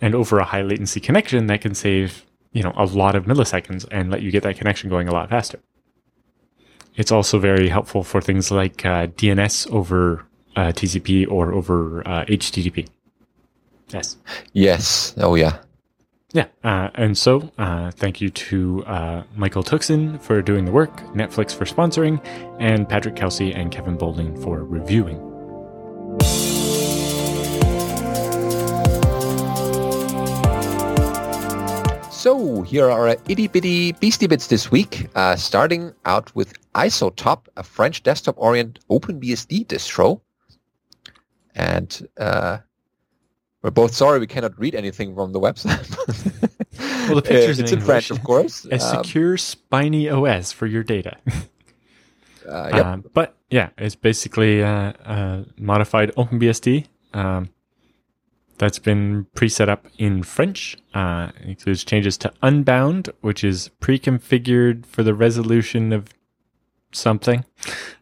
And over a high latency connection, that can save you know a lot of milliseconds and let you get that connection going a lot faster. It's also very helpful for things like uh, DNS over uh, TCP or over uh, HTTP. Yes. Yes. Oh yeah. Yeah, uh, and so uh, thank you to uh, Michael Tuxen for doing the work, Netflix for sponsoring, and Patrick Kelsey and Kevin Bowling for reviewing. So here are our itty bitty beastie bits this week, uh, starting out with Isotop, a French desktop-oriented OpenBSD distro. And uh, we're both sorry we cannot read anything from the website. (laughs) well, the pictures it's in, in French, of course. (laughs) A um, secure, spiny OS for your data. (laughs) uh, yep. Um, but yeah, it's basically uh, a modified OpenBSD. Um, that's been pre-set up in French. Uh, it includes changes to Unbound, which is pre-configured for the resolution of something.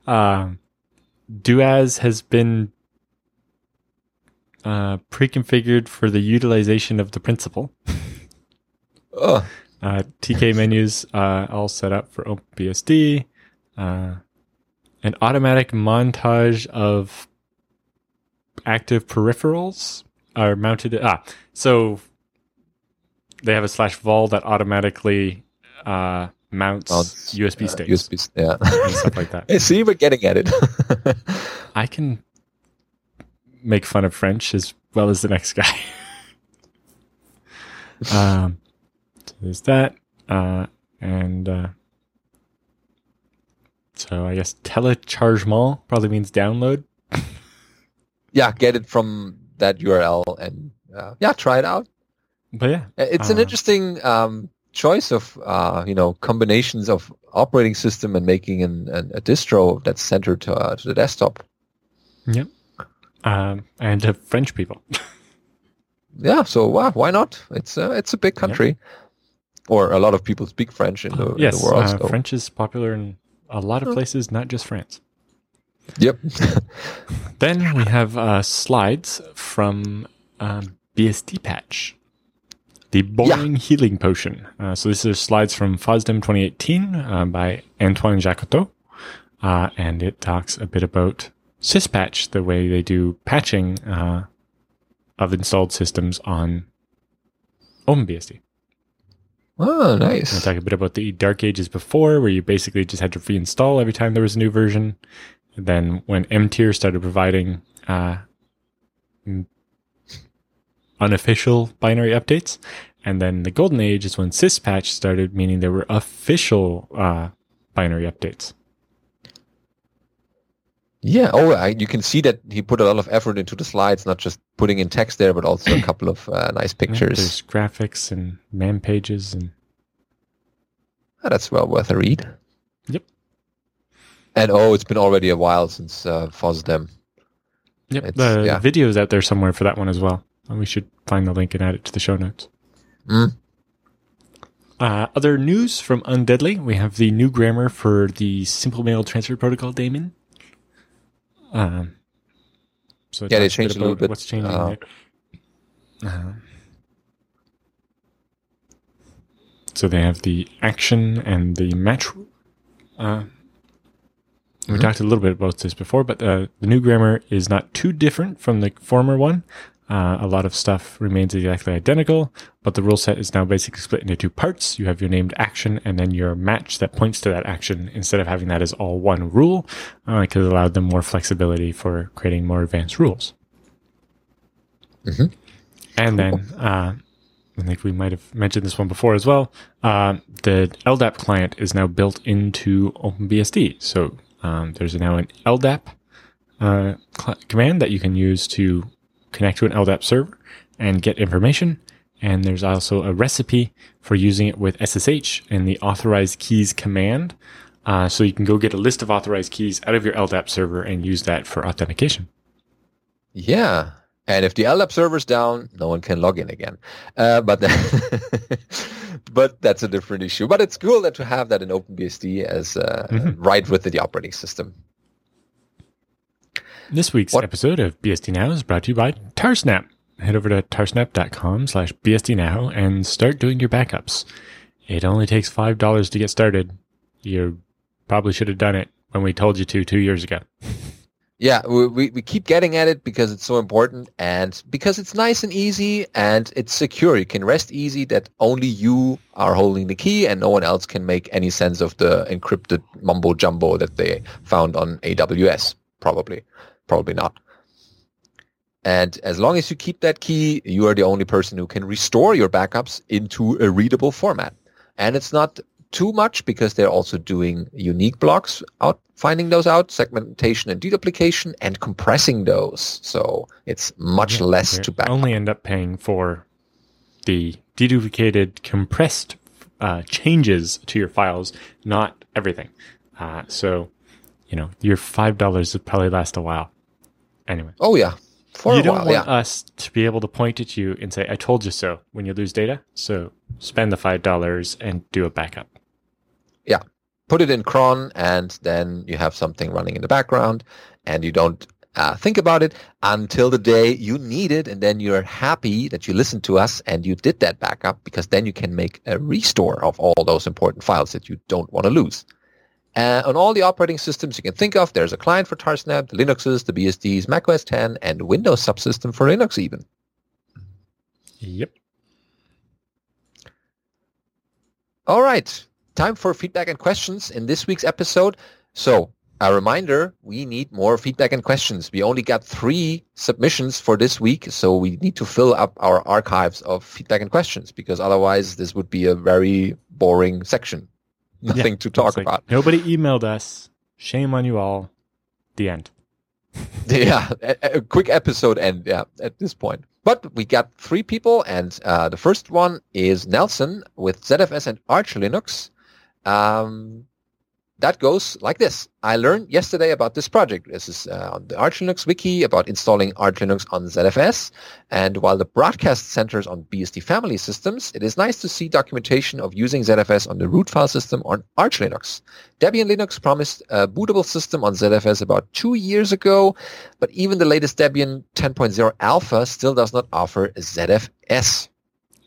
Uh, doas has been uh, pre-configured for the utilization of the principal. (laughs) Uh, TK menus uh, all set up for OpenBSD. Uh, an automatic montage of active peripherals are mounted. Ah, so they have a slash vol that automatically uh, mounts Mounts, USB uh, sticks, USB, yeah, and stuff like that. (laughs) See, we're getting at it. (laughs) I can make fun of French as well as the next guy. (laughs) um, so there's that, uh, and uh, so I guess telechargement probably means download. (laughs) yeah, get it from that URL and uh, yeah, try it out. But yeah, it's uh, an interesting um, choice of uh, you know combinations of operating system and making an, an a distro that's centered to, uh, to the desktop. Yep, um, and to French people. yeah, so wow, why not? It's uh, it's a big country, yep. or a lot of people speak French in the, yes, in the world. Uh, so. French is popular in a lot of places, not just France. Yep. (laughs) (laughs) then we have uh, slides from um, BSD Patch, the boring yeah. healing potion. Uh, so this is slides from FOSDEM 2018 uh, by Antoine Jacoutot, uh, and it talks a bit about syspatch, the way they do patching uh, of installed systems on OpenBSD. Oh, nice. I'll talk a bit about the dark ages before, where you basically just had to reinstall every time there was a new version. Then when MTier started providing uh, unofficial binary updates, and then the golden age is when syspatch started, meaning there were official uh, binary updates. Yeah. Oh, I, you can see that he put a lot of effort into the slides, not just putting in text there, but also a (coughs) couple of uh, nice pictures. There's graphics and man pages, and oh, that's well worth a read. Yep. And oh, it's been already a while since uh, FOSDEM. Yep, it's, the yeah. video is out there somewhere for that one as well. We should find the link and add it to the show notes. Mm. Uh, other news from Undeadly: we have the new grammar for the Simple Mail Transfer Protocol daemon. Um, so yeah, they changed a, little bit. What's changing uh, there? Uh, so they have the action and the match uh, we mm-hmm. talked a little bit about this before, but uh, the new grammar is not too different from the former one. Uh, a lot of stuff remains exactly identical, but the rule set is now basically split into two parts. You have your named action and then your match that points to that action instead of having that as all one rule, uh, because it allowed them more flexibility for creating more advanced rules. Mm-hmm. And then, uh, I think we might have mentioned this one before as well. Uh, the LDAP client is now built into OpenBSD. So um, there's now an LDAP uh, command that you can use to connect to an LDAP server and get information. And there's also a recipe for using it with SSH and the authorized keys command. Uh, so you can go get a list of authorized keys out of your LDAP server and use that for authentication. Yeah. And if the LDAP server's down, no one can log in again. Uh, but (laughs) but that's a different issue. But it's cool that to have that in OpenBSD as uh, mm-hmm. right within the operating system. This week's what? episode of BSD Now is brought to you by Tarsnap. Head over to tarsnap.com slash BSD Now and start doing your backups. It only takes $5 to get started. You probably should have done it when we told you to two years ago. Yeah, we, we keep getting at it because it's so important and because it's nice and easy and it's secure. You can rest easy that only you are holding the key and no one else can make any sense of the encrypted mumbo jumbo that they found on AWS. Probably, probably not. And as long as you keep that key, you are the only person who can restore your backups into a readable format. And it's not too much because they're also doing unique blocks out finding those out, segmentation and deduplication, and compressing those. So it's much yeah, less to back. Only end up paying for the deduplicated, compressed uh, changes to your files, not everything. Uh, so, you know, your five dollars would probably last a while. Anyway. Oh yeah. For you don't while, want yeah. us to be able to point at you and say, "I told you so" when you lose data. So spend the five dollars and do a backup. Yeah, put it in cron and then you have something running in the background and you don't uh, think about it until the day you need it and then you're happy that you listened to us and you did that backup because then you can make a restore of all those important files that you don't want to lose. Uh, on all the operating systems you can think of, there's a client for Tarsnap, the Linuxes, the BSDs, Mac OS 10, and Windows subsystem for Linux even. Yep. All right time for feedback and questions in this week's episode. So a reminder, we need more feedback and questions. We only got three submissions for this week, so we need to fill up our archives of feedback and questions because otherwise this would be a very boring section. (laughs) Nothing yeah, to talk like, about. Nobody emailed us. Shame on you all. The end. (laughs) yeah, a, a, quick episode end. Yeah, at this point. But we got three people, and uh, the first one is Nelson with ZFS and Arch Linux. Um, that goes like this. I learned yesterday about this project. This is uh, on the Arch Linux wiki about installing Arch Linux on ZFS. And while the broadcast centers on BSD family systems, it is nice to see documentation of using ZFS on the root file system on Arch Linux. Debian Linux promised a bootable system on ZFS about two years ago, but even the latest Debian 10.0 alpha still does not offer ZFS.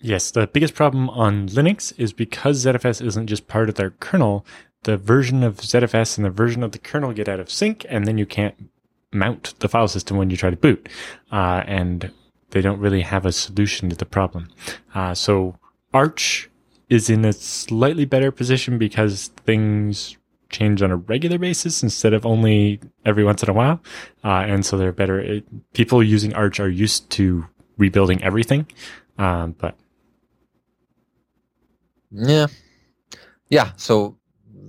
Yes, the biggest problem on Linux is because ZFS isn't just part of their kernel, the version of ZFS and the version of the kernel get out of sync, and then you can't mount the file system when you try to boot. Uh, and they don't really have a solution to the problem. Uh, so Arch is in a slightly better position because things change on a regular basis instead of only every once in a while. Uh, and so they're better. It, people using Arch are used to rebuilding everything. Um, but yeah. Yeah. So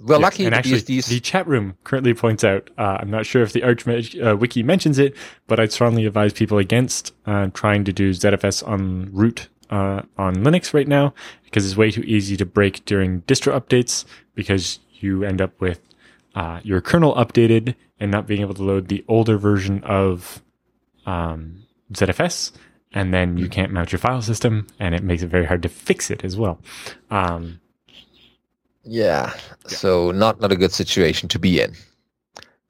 well, yes, lucky and actually, these... the chat room currently points out. Uh, I'm not sure if the Arch uh, wiki mentions it, but I'd strongly advise people against uh, trying to do ZFS on root uh, on Linux right now because it's way too easy to break during distro updates because you end up with uh, your kernel updated and not being able to load the older version of um, ZFS and then you can't mount your file system, and it makes it very hard to fix it as well. Um, yeah, so not not a good situation to be in.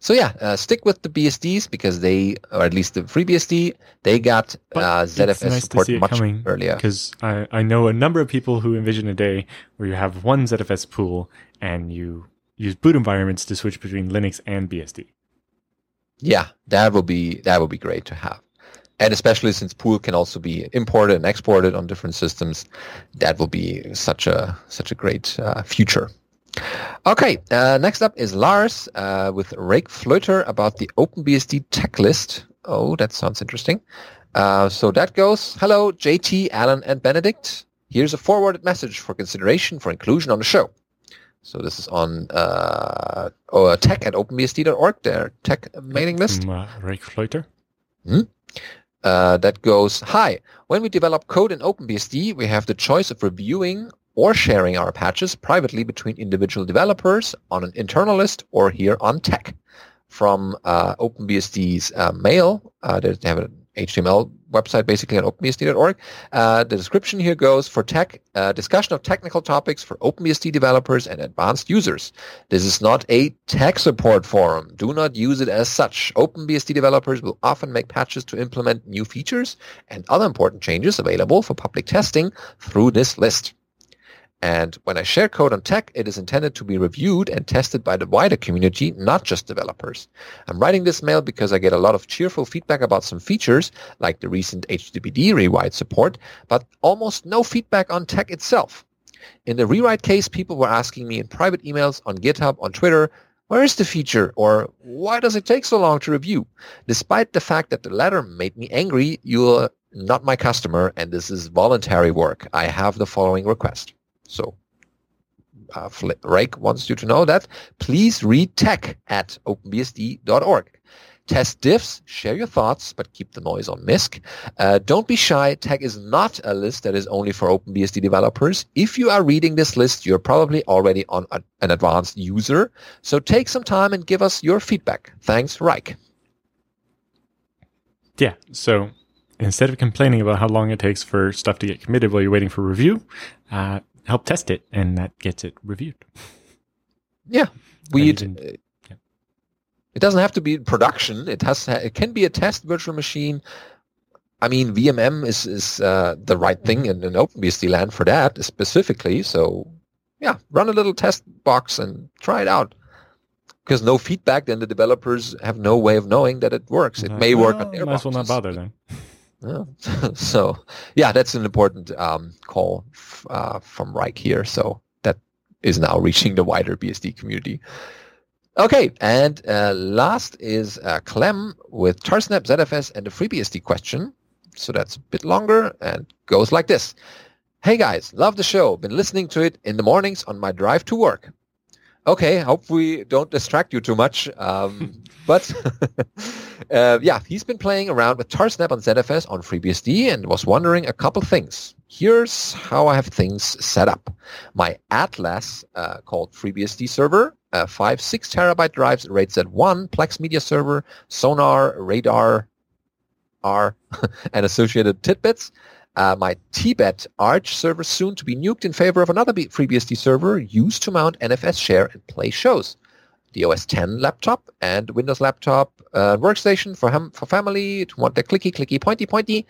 So yeah, uh, stick with the BSDs because they, or at least the FreeBSD, they got uh, ZFS nice support much earlier. Because I, I know a number of people who envision a day where you have one ZFS pool and you use boot environments to switch between Linux and BSD. Yeah, that will be that will be great to have and especially since pool can also be imported and exported on different systems, that will be such a such a great uh, future. Okay, uh, next up is Lars uh, with Reyk Flöter about the OpenBSD tech list. Oh, that sounds interesting. Uh, so that goes, hello, JT, Allan, and Benedict. Here's a forwarded message for consideration for inclusion on the show. So this is on uh, oh, tech at openbsd.org, their tech mailing list. Uh, Reyk Flöter. Hmm? Uh, that goes, hi, when we develop code in OpenBSD, we have the choice of reviewing or sharing our patches privately between individual developers on an internal list or here on tech. From uh, OpenBSD's uh, mail, uh, they have an HTML website basically on openbsd.org. Uh, the description here goes for tech uh, discussion of technical topics for OpenBSD developers and advanced users. This is not a tech support forum. Do not use it as such. OpenBSD developers will often make patches to implement new features and other important changes available for public testing through this list. And when I share code on tech, it is intended to be reviewed and tested by the wider community, not just developers. I'm writing this mail because I get a lot of cheerful feedback about some features, like the recent HTTPD rewrite support, but almost no feedback on tech itself. In the rewrite case, people were asking me in private emails, on GitHub, on Twitter, where is the feature or why does it take so long to review? Despite the fact that the letter made me angry, you're not my customer and this is voluntary work. I have the following request. So uh, Reyk wants you to know that. Please read tech at openbsd.org. Test diffs, share your thoughts, but keep the noise on MISC. Uh, don't be shy. Tech is not a list that is only for OpenBSD developers. If you are reading this list, you're probably already on a, an advanced user. So take some time and give us your feedback. Thanks, Reyk. Yeah. So instead of complaining about how long it takes for stuff to get committed while you're waiting for review, uh, help test it, and that gets it reviewed. Yeah, we. Uh, yeah. It doesn't have to be production. It has. It can be a test virtual machine. I mean, VMM is is uh, the right thing in an OpenBSD land for that specifically. So, yeah, run a little test box and try it out. Because no feedback, then the developers have no way of knowing that it works. It may well, work on their Might as well not bother then. (laughs) Yeah. (laughs) so yeah, that's an important um, call f- uh, from Reyk here. So that is now (laughs) reaching the wider BSD community. Okay, and uh, last is uh, Clem with Tarsnap, ZFS, and the FreeBSD question. So that's a bit longer and goes like this. Hey guys, love the show. Been listening to it in the mornings on my drive to work. Okay, hope we don't distract you too much. Um, (laughs) but (laughs) uh, yeah, he's been playing around with Tarsnap on ZFS on FreeBSD and was wondering a couple things. Here's how I have things set up. My Atlas uh, called FreeBSD server, uh, five six terabyte drives, RAID Z1, Plex media server, Sonarr, Radarr, R, (laughs) and associated tidbits. Uh, my Tibet Arch server soon to be nuked in favor of another FreeBSD server used to mount NFS share and play shows. The OS 10 laptop and Windows laptop uh, workstation for him, for family to want the clicky, clicky, pointy, pointy,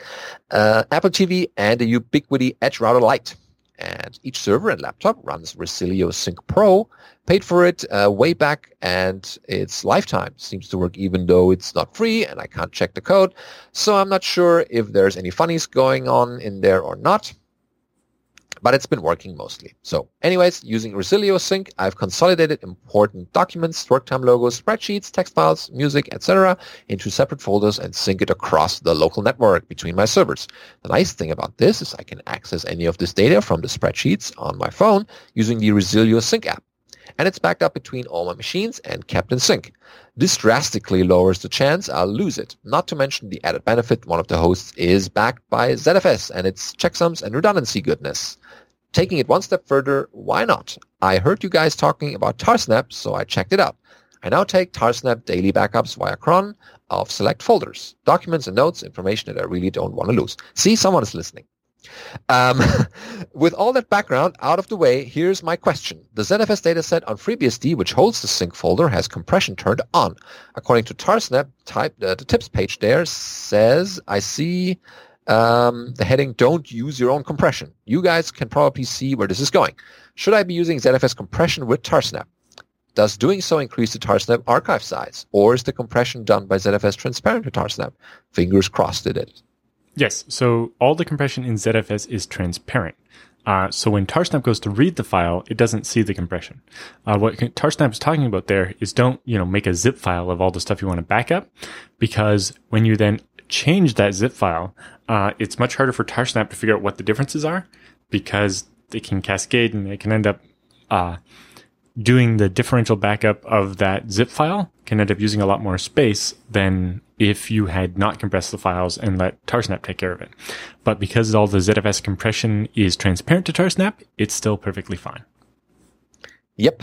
uh, Apple TV, and the Ubiquiti Edge Router light. And each server and laptop runs Resilio Sync Pro. Paid for it uh, way back, and its lifetime seems to work even though it's not free, and I can't check the code. So I'm not sure if there's any funnies going on in there or not but it's been working mostly. So anyways, using Resilio Sync, I've consolidated important documents, work time logos, spreadsheets, text files, music, etc. into separate folders and sync it across the local network between my servers. The nice thing about this is I can access any of this data from the spreadsheets on my phone using the Resilio Sync app. And it's backed up between all my machines and kept in sync. This drastically lowers the chance I'll lose it. Not to mention the added benefit one of the hosts is backed by ZFS and its checksums and redundancy goodness. Taking it one step further, why not? I heard you guys talking about Tarsnap, so I checked it out. I now take Tarsnap daily backups via cron of select folders, documents and notes, information that I really don't want to lose. See, someone is listening. Um, (laughs) with all that background out of the way, here's my question. The ZFS dataset on FreeBSD, which holds the sync folder, has compression turned on. According to Tarsnap, type, uh, the tips page there says, I see um, the heading don't use your own compression. You guys can probably see where this is going. Should I be using ZFS compression with Tarsnap? Does doing so increase the Tarsnap archive size? Or is the compression done by ZFS transparent to Tarsnap? Fingers crossed it is. Yes, so all the compression in ZFS is transparent. Uh, so when Tarsnap goes to read the file, it doesn't see the compression. Uh, what Tarsnap is talking about there is don't, you know, make a zip file of all the stuff you want to back up because when you then change that zip file, uh, it's much harder for Tarsnap to figure out what the differences are because they can cascade and they can end up uh, doing the differential backup of that zip file can end up using a lot more space than if you had not compressed the files and let Tarsnap take care of it. But because all the ZFS compression is transparent to Tarsnap, it's still perfectly fine. Yep.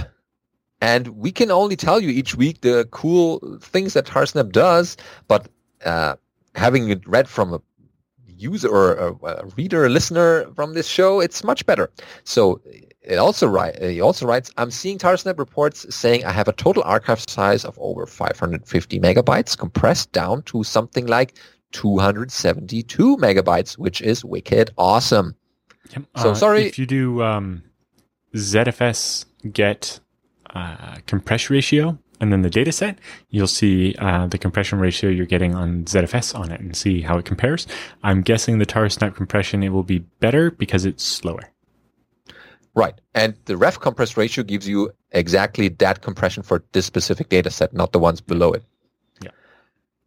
And we can only tell you each week the cool things that Tarsnap does, but uh, having it read from a user or a, a reader, a listener from this show, it's much better. So it also write, he also writes, I'm seeing Tarsnap reports saying I have a total archive size of over 550 megabytes compressed down to something like 272 megabytes, which is wicked awesome. So uh, sorry. If you do, um, ZFS get uh, compression ratio and then the data set, you'll see uh, the compression ratio you're getting on ZFS on it and see how it compares. I'm guessing the Tarsnap compression, it will be better because it's slower. Right. And the ref compress ratio gives you exactly that compression for this specific data set, not the ones below it. Yeah.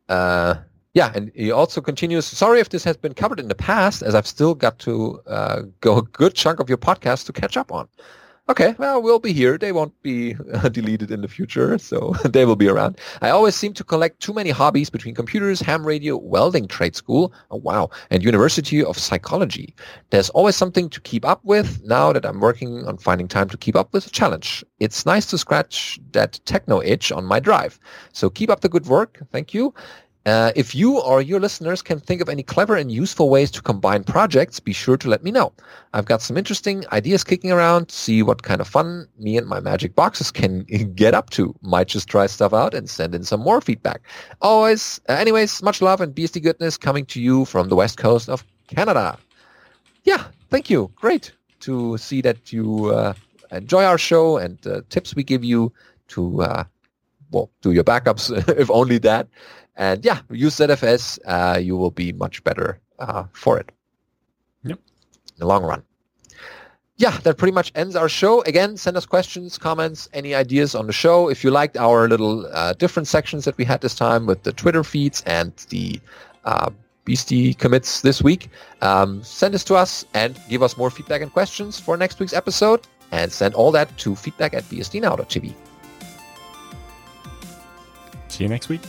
Uh, yeah, and he also continues, sorry if this has been covered in the past, as I've still got to uh, go a good chunk of your podcast to catch up on okay, well, we'll be here. They won't be (laughs) uh, deleted in the future, so (laughs) they will be around. I always seem to collect too many hobbies between computers, ham radio, welding trade school, oh wow, and University of Psychology. There's always something to keep up with. Now that I'm working on finding time to keep up with the challenge, it's nice to scratch that techno itch on my drive. So keep up the good work. Thank you. Uh, if you or your listeners can think of any clever and useful ways to combine projects, be sure to let me know. I've got some interesting ideas kicking around. See what kind of fun me and my magic boxes can (laughs) get up to. Might just try stuff out and send in some more feedback. Always, uh, anyways, much love and BSD goodness coming to you from the west coast of Canada. Yeah, thank you. Great to see that you uh, enjoy our show and uh, tips we give you to uh, well do your backups (laughs) if only that and yeah, use ZFS. Uh, you will be much better uh, for it. Yep. In the long run. Yeah, that pretty much ends our show. Again, send us questions, comments, any ideas on the show. If you liked our little uh, different sections that we had this time with the Twitter feeds and the uh, BSD commits this week, um, send this to us and give us more feedback and questions for next week's episode. And send all that to feedback at bsdnow.tv. See you next week.